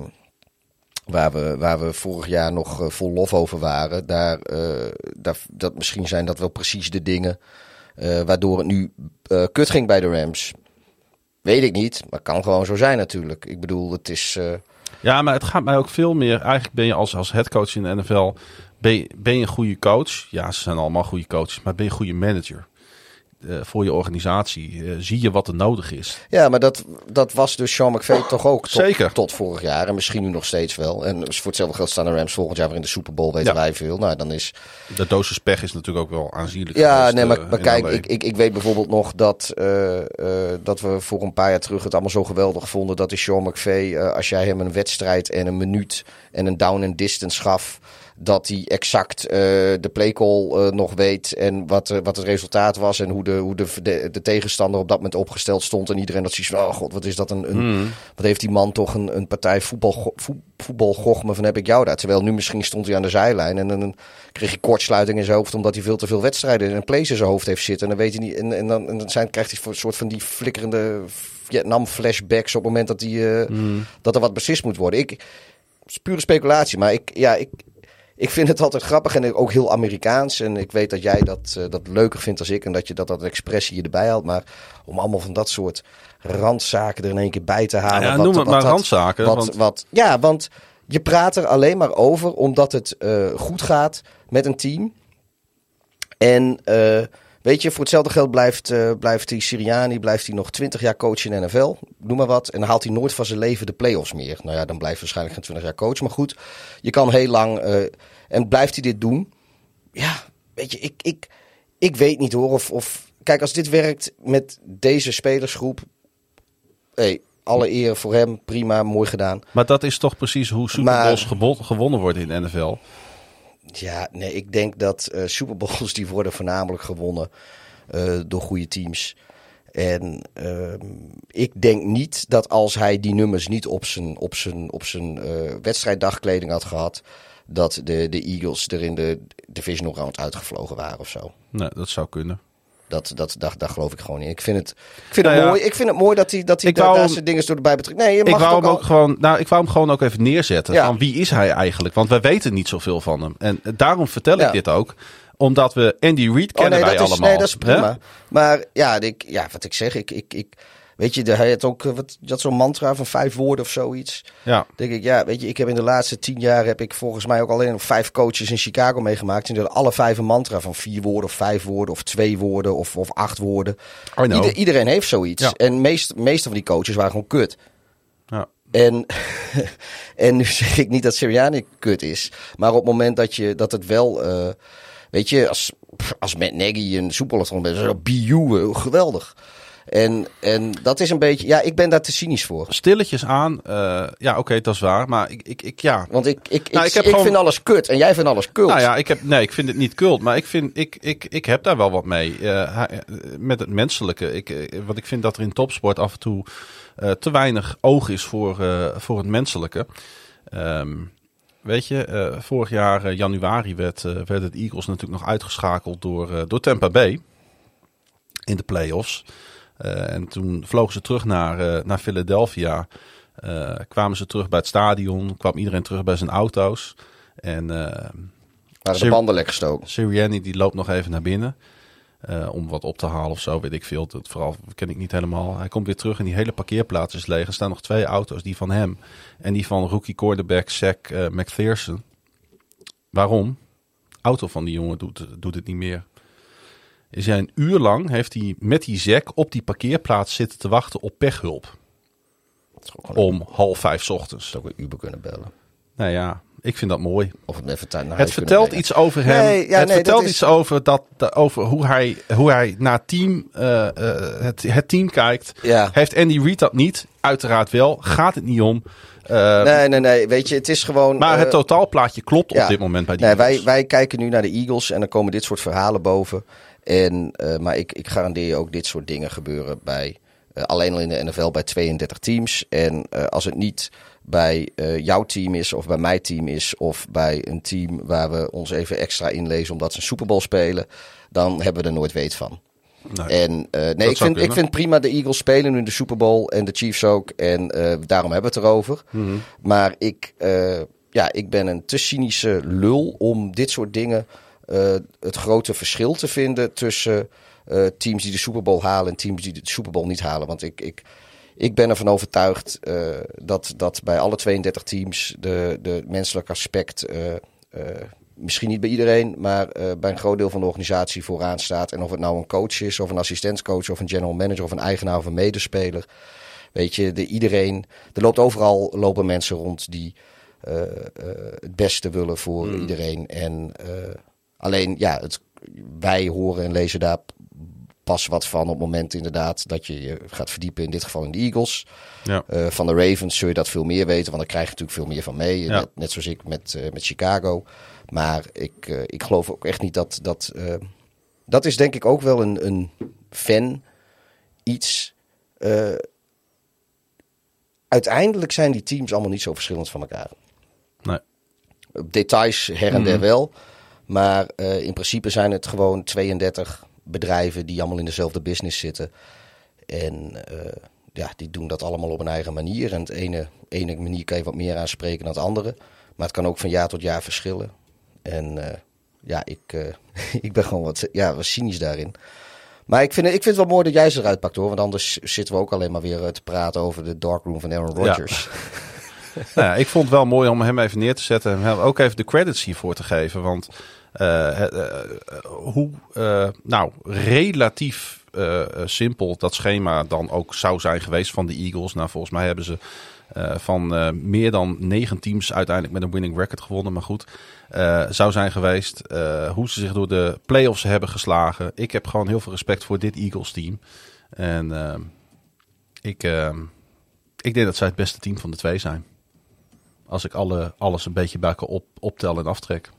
waar, we, waar we vorig jaar nog eh, vol lof over waren, daar, eh, daar, dat misschien zijn dat wel precies de dingen eh, waardoor het nu kut ging bij de Rams. Weet ik niet, maar kan gewoon zo zijn natuurlijk. Ik bedoel, het is. Ja, maar het gaat mij ook veel meer. Eigenlijk ben je als, als headcoach in de NFL. Ben je, ben je een goede coach? Ja, ze zijn allemaal goede coaches. Maar ben je een goede manager? Eh, voor je organisatie. Eh, zie je wat er nodig is. Ja, maar dat, dat was dus Sean McVay toch ook tot, Zeker. tot vorig jaar. En misschien nu nog steeds wel. En voor hetzelfde geld staan de Rams volgend jaar weer in de Super Bowl. Weten Ja. wij veel. Nou, dan is... De dosis pech is natuurlijk ook wel aanzienlijk. Ja, geweest, nee, maar, eh, maar kijk, ik, ik, ik weet bijvoorbeeld nog dat, dat we voor een paar jaar terug het allemaal zo geweldig vonden. Dat die Sean McVay, als jij hem een wedstrijd en een minuut en een down and distance gaf. Dat hij exact eh, de playcall eh, nog weet en wat, eh, wat het resultaat was. En hoe, de, hoe de, de, de tegenstander op dat moment opgesteld stond. En iedereen dat zoiets van, oh god, wat is dat een, een Hmm. wat heeft die man toch een, een partij voetbal, voet- voetbalgochme van heb ik jou daar. Terwijl nu misschien stond hij aan de zijlijn en dan kreeg hij kortsluiting in zijn hoofd omdat hij veel te veel wedstrijden en plays in zijn hoofd heeft zitten. En dan weet hij niet. En, en dan, en dan zijn, krijgt hij een soort van die flikkerende Vietnam flashbacks op het moment dat, hij, eh, dat er wat beslist moet worden. Ik, het is pure speculatie, maar ik, ja, ik, ik vind het altijd grappig en ook heel Amerikaans. En ik weet dat jij dat, eh, dat leuker vindt als ik en dat je dat, dat expressie je erbij haalt. Maar om allemaal van dat soort randzaken er in één keer bij te halen. Ja, wat- noem het wat maar randzaken. wat, want- wat, ja, want je praat er alleen maar over omdat het eh, goed gaat met een team. En eh, weet je, voor hetzelfde geld blijft, eh, blijft die Siriani blijft hij nog 20 jaar coach in NFL. Noem maar wat. En dan haalt hij nooit van zijn leven de playoffs meer. Nou ja, dan blijft hij waarschijnlijk geen 20 jaar coach. Maar goed, je kan heel lang. eh, en blijft hij dit doen? Ja, weet je, ik, ik, ik weet niet hoor. Of, of, kijk, als dit werkt met deze spelersgroep. Hey, alle eer voor hem. Prima, mooi gedaan. Maar dat is toch precies hoe Super Maar- Bowls gebo- gewonnen worden in de NFL. Ja, nee, ik denk dat eh Super Bowls die worden voornamelijk gewonnen eh, door goede teams. En ehm, ik denk niet dat als hij die nummers niet op zijn, op zijn, op zijn eh, wedstrijddagkleding had gehad, dat de, de Eagles er in de divisional round uitgevlogen waren of zo. Nee, dat zou kunnen. Dat, dat, daar, daar geloof ik gewoon in. Ik vind het, ik vind Nou het ja. mooi. Ik vind het mooi dat hij, dat hij Ik daar, wou daar hem- zijn dingen door erbij betrekt. Nee, je Ik mag wou, het hem ook al... gewoon, nou, ik wou hem gewoon ook even neerzetten. Ja. Van wie is hij eigenlijk? Want wij weten niet zoveel van hem. En daarom vertel ik Ja. dit ook. Omdat we Andy Reid Oh, kennen nee, wij dat is, allemaal. nee, dat is prima. Maar ja, ik, ja, wat ik zeg, ik, ik, ik weet je, hij had ook, eh, wat, had zo'n mantra van vijf woorden of zoiets. Ja. denk ik, ja, weet je, ik heb in de laatste tien jaar heb ik volgens mij ook alleen nog vijf coaches in Chicago meegemaakt. En die hadden alle vijf een mantra van vier woorden of vijf woorden of twee woorden of, of acht woorden. Ieder- iedereen heeft zoiets. Ja. En meest, meeste van die coaches waren gewoon kut. Ja. En, en nu zeg ik niet dat Sirianni kut is. Maar op het moment dat, je, dat het wel... eh, weet je, als, als Matt Nagy een gewonnen, is dat BU eh, geweldig. En, en dat is een beetje... Ja, ik ben daar te cynisch voor. Stilletjes aan. eh, ja, oké, dat is waar. Maar ik, ik, ik ja. Want ik, ik, Nou, ik, ik heb ik gewoon- vind alles kut en jij vindt alles kult. Nou ja, ik heb, nee, ik vind het niet kult. Maar ik, vind, ik, ik, ik heb daar wel wat mee. Eh, eh, met het menselijke. Ik, want ik vind dat er in topsport af en toe te weinig oog is voor, voor het menselijke. Ehm, weet je, vorig jaar januari werd, eh, werd het Eagles natuurlijk nog uitgeschakeld door, door Tampa Bay. In de playoffs. Eh, en toen vlogen ze terug naar, eh, naar Philadelphia. Eh, kwamen ze terug bij het stadion. Kwam iedereen terug bij zijn auto's. En Waren de banden lekker gestoken. Sirianni die loopt nog even naar binnen. om wat op te halen of zo, weet ik veel. Dat vooral ken ik niet helemaal. Hij komt weer terug en die hele parkeerplaats is leeg. Er staan nog twee auto's, die van hem en die van rookie quarterback Zach eh, McPherson. Waarom? Auto van die jongen doet, doet het niet meer. Is hij een uur lang heeft hij met die Zack op die parkeerplaats zitten te wachten op pechhulp. Om half vijf ochtends. ook een Uber kunnen bellen. Nou ja, ik vind dat mooi. Of het even naar Het vertelt iets over hem. Nee, ja, het nee, vertelt is- iets over, dat, over hoe, hij, hoe hij naar team, eh, eh, het, het team kijkt. Ja. Heeft Andy Reid dat niet? Uiteraard wel. Gaat het niet om. Eh, Nee, nee, nee. Weet je, het is gewoon... maar het totaalplaatje klopt ja. op dit moment bij die Nee, wij, wij kijken nu naar de Eagles en dan komen dit soort verhalen boven. En, eh, maar ik, ik garandeer je ook dit soort dingen gebeuren bij, eh, alleen al in de NFL bij 32 teams. En eh, als het niet bij jouw team is of bij mijn team is of bij een team waar we ons even extra inlezen omdat ze een Super Bowl spelen, dan hebben we er nooit weet van. Nee. En nee, ik vind, ik vind prima de Eagles spelen nu de Super Bowl en de Chiefs ook. En daarom hebben we het erover. Mhm. Maar ik, ja, ik ben een te cynische lul om dit soort dingen het grote verschil te vinden tussen eh, teams die de Super Bowl halen en teams die de Super Bowl niet halen. Want ik, ik, ik ben ervan overtuigd eh, dat, dat bij alle 32 teams de, de menselijk aspect, eh, eh, misschien niet bij iedereen, maar eh, bij een groot deel van de organisatie vooraan staat. En of het nou een coach is, of een assistentscoach, of een general manager, of een eigenaar of een medespeler. Weet je, de, iedereen, er loopt overal lopen mensen rond die eh, eh, het beste willen voor Hmm. iedereen. En eh, alleen, ja, het, wij horen en lezen daar pas wat van op het moment inderdaad dat je je gaat verdiepen, in dit geval in de Eagles. Ja. Eh, van de Ravens zul je dat veel meer weten, want dan krijg je natuurlijk veel meer van mee. Ja. Net, net zoals ik met, eh, met Chicago. Maar ik, eh, ik geloof ook echt niet dat... Dat, dat is denk ik ook wel een, een fan iets... uiteindelijk zijn die teams allemaal niet zo verschillend van elkaar. Nee. Details her en der wel. Maar eh, in principe zijn het gewoon 32 bedrijven die allemaal in dezelfde business zitten. En eh, ja, die doen dat allemaal op een eigen manier. En het ene, ene manier kan je wat meer aanspreken dan het andere. Maar het kan ook van jaar tot jaar verschillen. En eh, ja, ik, ik ben gewoon wat, ja, wat cynisch daarin. Maar ik vind, ik vind het wel mooi dat jij ze eruit pakt hoor. Want anders zitten we ook alleen maar weer te praten over de darkroom van Aaron Ja. Nou ik vond het wel mooi om hem even neer te zetten en hem ook even de credits hiervoor te geven. Want eh, het, eh, hoe eh, nou, relatief eh, eh, simpel dat schema dan ook zou zijn geweest van de Eagles. Nou, volgens mij hebben ze eh, van eh, meer dan negen teams uiteindelijk met een winning record gewonnen. Maar goed, eh, zou zijn geweest. eh, hoe ze zich door de playoffs hebben geslagen. Ik heb gewoon heel veel respect voor dit Eagles team. En eh, ik, eh, ik denk dat zij het beste team van de twee zijn. Als ik alle, alles een beetje bij elkaar op, optel en aftrek.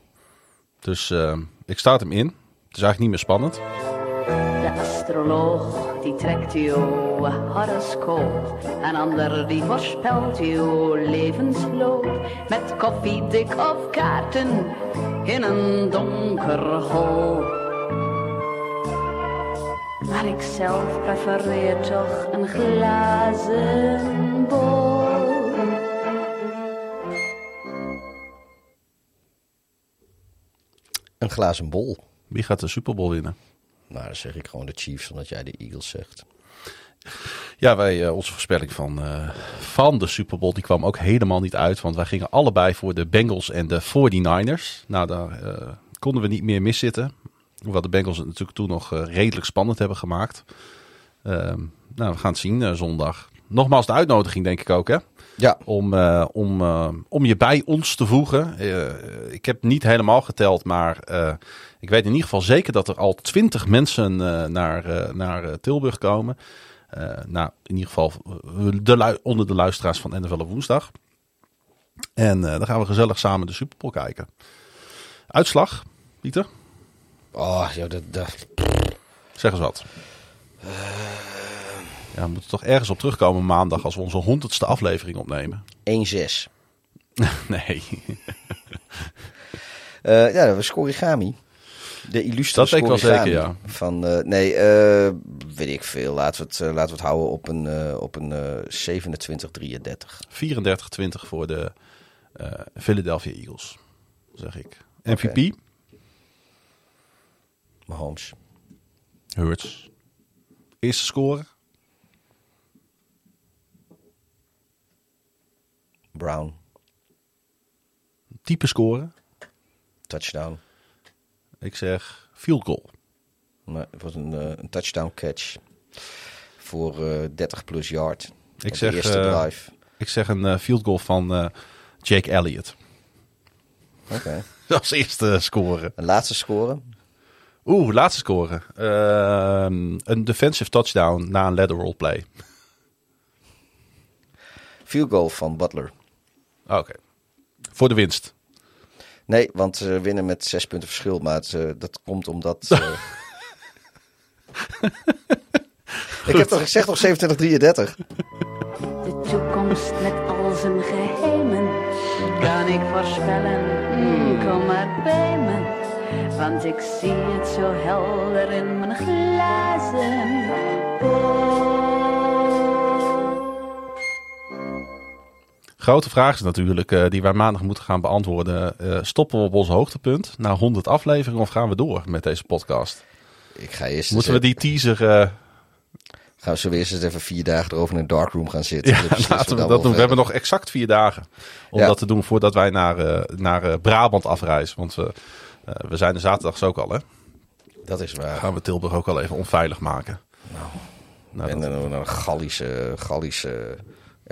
Dus eh, ik staat hem in. Het is eigenlijk niet meer spannend. De astroloog die trekt uw horoscoop. Een ander die voorspelt uw levensloop. Met koffiedik of kaarten in een donker hol. Maar ik zelf prefereer toch een glazen bol. Een glazen bol. Wie gaat de Super Bowl winnen? Nou, dan zeg ik gewoon de Chiefs, omdat jij de Eagles zegt. Ja, wij, eh, onze voorspelling van, eh, van de Super Bowl die kwam ook helemaal niet uit. Want wij gingen allebei voor de Bengals en de 49ers. Nou, daar eh, konden we niet meer miszitten. Hoewel de Bengals het natuurlijk toen nog redelijk spannend hebben gemaakt. Ehm, nou, we gaan het zien zondag. Nogmaals de uitnodiging denk ik ook hè. Ja, om, eh, om, eh, om je bij ons te voegen. Eh, ik heb niet helemaal geteld, maar ik weet in ieder geval zeker dat er al twintig mensen naar, naar Tilburg komen. Nou, in ieder geval de onder de luisteraars van NFL op woensdag. En dan gaan we gezellig samen de Super Bowl kijken. Uitslag, Pieter? oh, ja, dat, dat, Zeg eens wat. Ja, we moeten toch ergens op terugkomen maandag als we onze honderdste aflevering opnemen. 1-6. Nee. Eh, ja, dat was Scorigami. De illustre Dat weet ik wel zeker, ja. Van, eh, nee, eh, weet ik veel. Laten we het, laten we het houden op een, op een eh 27-33. 34-20 voor de Philadelphia Eagles, zeg ik. MVP, Mahomes. Hurts. Eerste score, Brown. type score. Touchdown. Ik zeg field goal. Maar het was een, eh, een touchdown catch. Voor eh 30 plus yard. Ik Op de zeg, eerste eh, drive. Ik zeg een eh, field goal van eh, Jake Elliott. Oké. Als eerste score. Een laatste score. Oeh, laatste score. Ehm, een defensive touchdown na een ladder roll play. Field goal van Butler. Ah, Oké. Voor de winst. Nee, want ze winnen met zes punten verschil. Maar het, eh, dat komt omdat... eh, ik heb toch gezegd op 27-33? De toekomst met al zijn geheimen kan ik voorspellen. Mm, Kom maar bij me. Want ik zie het zo helder in mijn glazen Grote vraag is natuurlijk, eh, die wij maandag moeten gaan beantwoorden. Eh, stoppen we op ons hoogtepunt na 100 afleveringen of gaan we door met deze podcast? Ik ga eerst Moeten we die teaser... eh, gaan we zo eerst eens even vier dagen erover in een darkroom gaan zitten. ja, laten we dat doen. We hebben nog exact vier dagen om Ja. dat te doen voordat wij naar, naar Brabant afreizen. Want we, we zijn er zaterdags ook al, hè? Dat is waar. Gaan we Tilburg ook al even onveilig maken. Nou, en dat- dan een Gallische, Gallische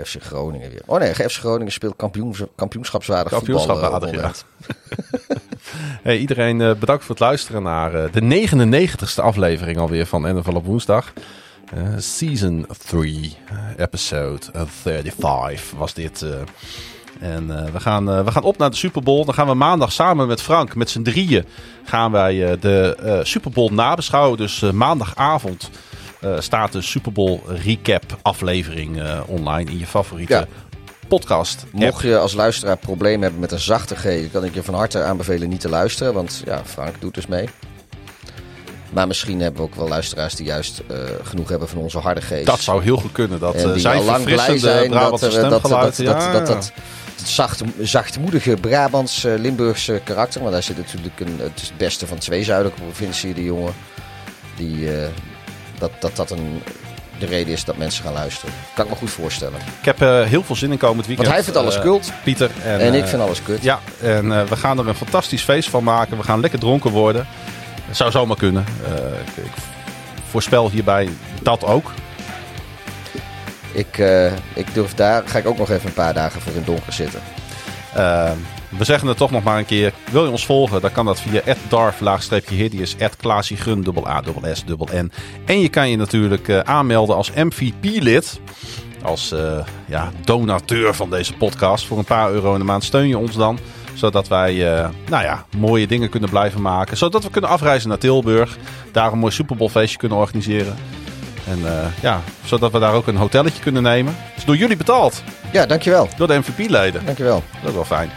FC Groningen weer. Oh nee, FC Groningen speelt kampioens, kampioenschapswaardig Kampioenschap voetbal. eh. Hey, iedereen eh, bedankt voor het luisteren naar eh, de 99ste aflevering alweer van NFL op woensdag. Season 3, episode eh, 35 was dit. en we, gaan, we gaan op naar de Super Bowl. Dan gaan we maandag samen met Frank, met z'n drieën, gaan wij de Super Bowl nabeschouwen. Dus maandagavond staat de Super Bowl recap aflevering eh, online in je favoriete Ja. podcast. Mocht je als luisteraar problemen hebben met een zachte G, kan ik je van harte aanbevelen niet te luisteren. Want ja, Frank doet dus mee. Maar misschien hebben we ook wel luisteraars die juist eh, genoeg hebben van onze harde G. Dat zou heel goed kunnen. Dat eh, die zijn al lang blij zijn dat, er, dat, dat, dat, ja. dat, dat, het zacht, zachtmoedige Brabants eh, Limburgse karakter. Want daar zit natuurlijk een, het is het beste van twee zuidelijke provinciën, die jongen. Die, eh, dat, dat dat een, de reden is dat mensen gaan luisteren. Kan ik me goed voorstellen. Ik heb eh, heel veel zin in komend weekend. Want hij vindt alles eh, kult. Pieter. En, En, ik eh, vind alles kut. Ja, en we gaan er een fantastisch feest van maken. We gaan lekker dronken worden. Het zou zomaar kunnen. Ik, ik voorspel hierbij dat ook. Ik, ik durf daar, ga ik ook nog even een paar dagen voor in donker zitten. Eh, we zeggen het toch nog maar een keer. Wil je ons volgen, dan kan dat via darf-hideous, Klaasiegun, dubbel A, dubbel S, dubbel N. En je kan je natuurlijk eh, aanmelden als MVP-lid. Als eh, ja, donateur van deze podcast. Voor een paar euro in de maand steun je ons dan. Zodat wij eh, nou ja, mooie dingen kunnen blijven maken. Zodat we kunnen afreizen naar Tilburg. Daar een mooi Super Bowl feestje kunnen organiseren. En ja, zodat we daar ook een hotelletje kunnen nemen. is door jullie betaald. Ja, dankjewel. Door de MVP-leden. Dankjewel. Dat is wel fijn.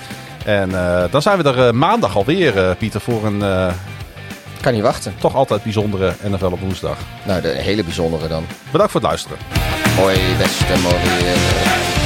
En eh, dan zijn we er eh, maandag alweer, eh Pieter, voor een Kan niet wachten. toch altijd bijzondere NFL op woensdag. Nou, de hele bijzondere dan. Bedankt voor het luisteren. Hoi, beste mooie.